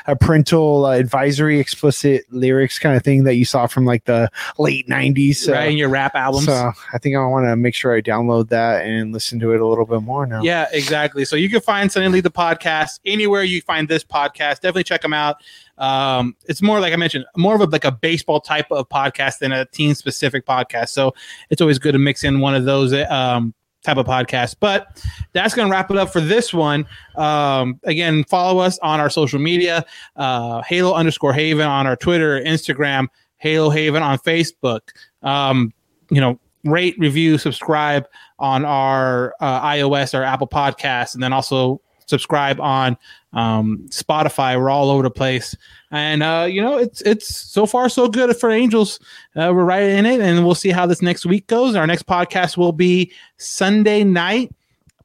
a parental uh, advisory, explicit lyrics kind of thing that you saw from like the late '90s. right in your rap albums. So I think I want to make sure I download that and listen to it a little bit more now. Yeah, exactly. So you can find League the podcast anywhere you find this podcast. Definitely check them out. Um, it's more like I mentioned, more of a like a baseball type of podcast than a team specific podcast. So it's always good to mix in one of those um, type of podcasts. But that's going to wrap it up for this one. Um, again, follow us on our social media, uh, Halo underscore Haven on our Twitter, Instagram, Halo Haven on Facebook. Um, you know, rate, review, subscribe on our uh, iOS or Apple Podcasts, and then also subscribe on um, Spotify. We're all over the place, and uh, you know it's it's so far so good for Angels. Uh, we're right in it, and we'll see how this next week goes. Our next podcast will be Sunday night.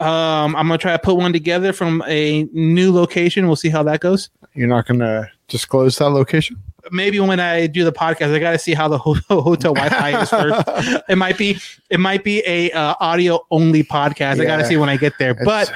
Um, I'm gonna try to put one together from a new location. We'll see how that goes. You're not going to disclose that location. Maybe when I do the podcast, I got to see how the ho- [LAUGHS] hotel Wi-Fi is first. [LAUGHS] it might be it might be a uh, audio only podcast. I got to see when I get there, but.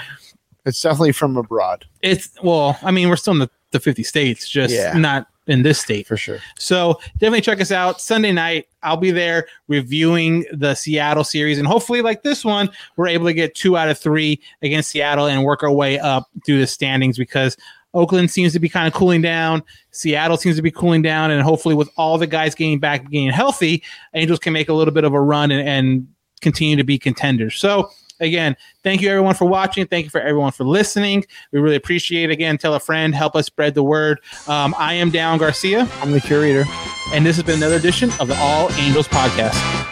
It's- definitely from abroad It's well, I mean, we're still in the, the 50 states, just Yeah. not in this state. for sure. So definitely check us out Sunday night. I'll be there reviewing the Seattle series, and hopefully, like this one, we're able to get two out of three against Seattle and work our way up through the standings because Oakland seems to be kind of cooling down. Seattle seems to be cooling down, and hopefully, with all the guys getting back, getting healthy, Angels can make a little bit of a run and, and continue to be contenders. So. Again, thank you everyone for watching. Thank you for everyone for listening. We really appreciate it. Again, tell a friend, help us spread the word. Um, I am Down Garcia. I'm the curator. And this has been another edition of the All Angels Podcast.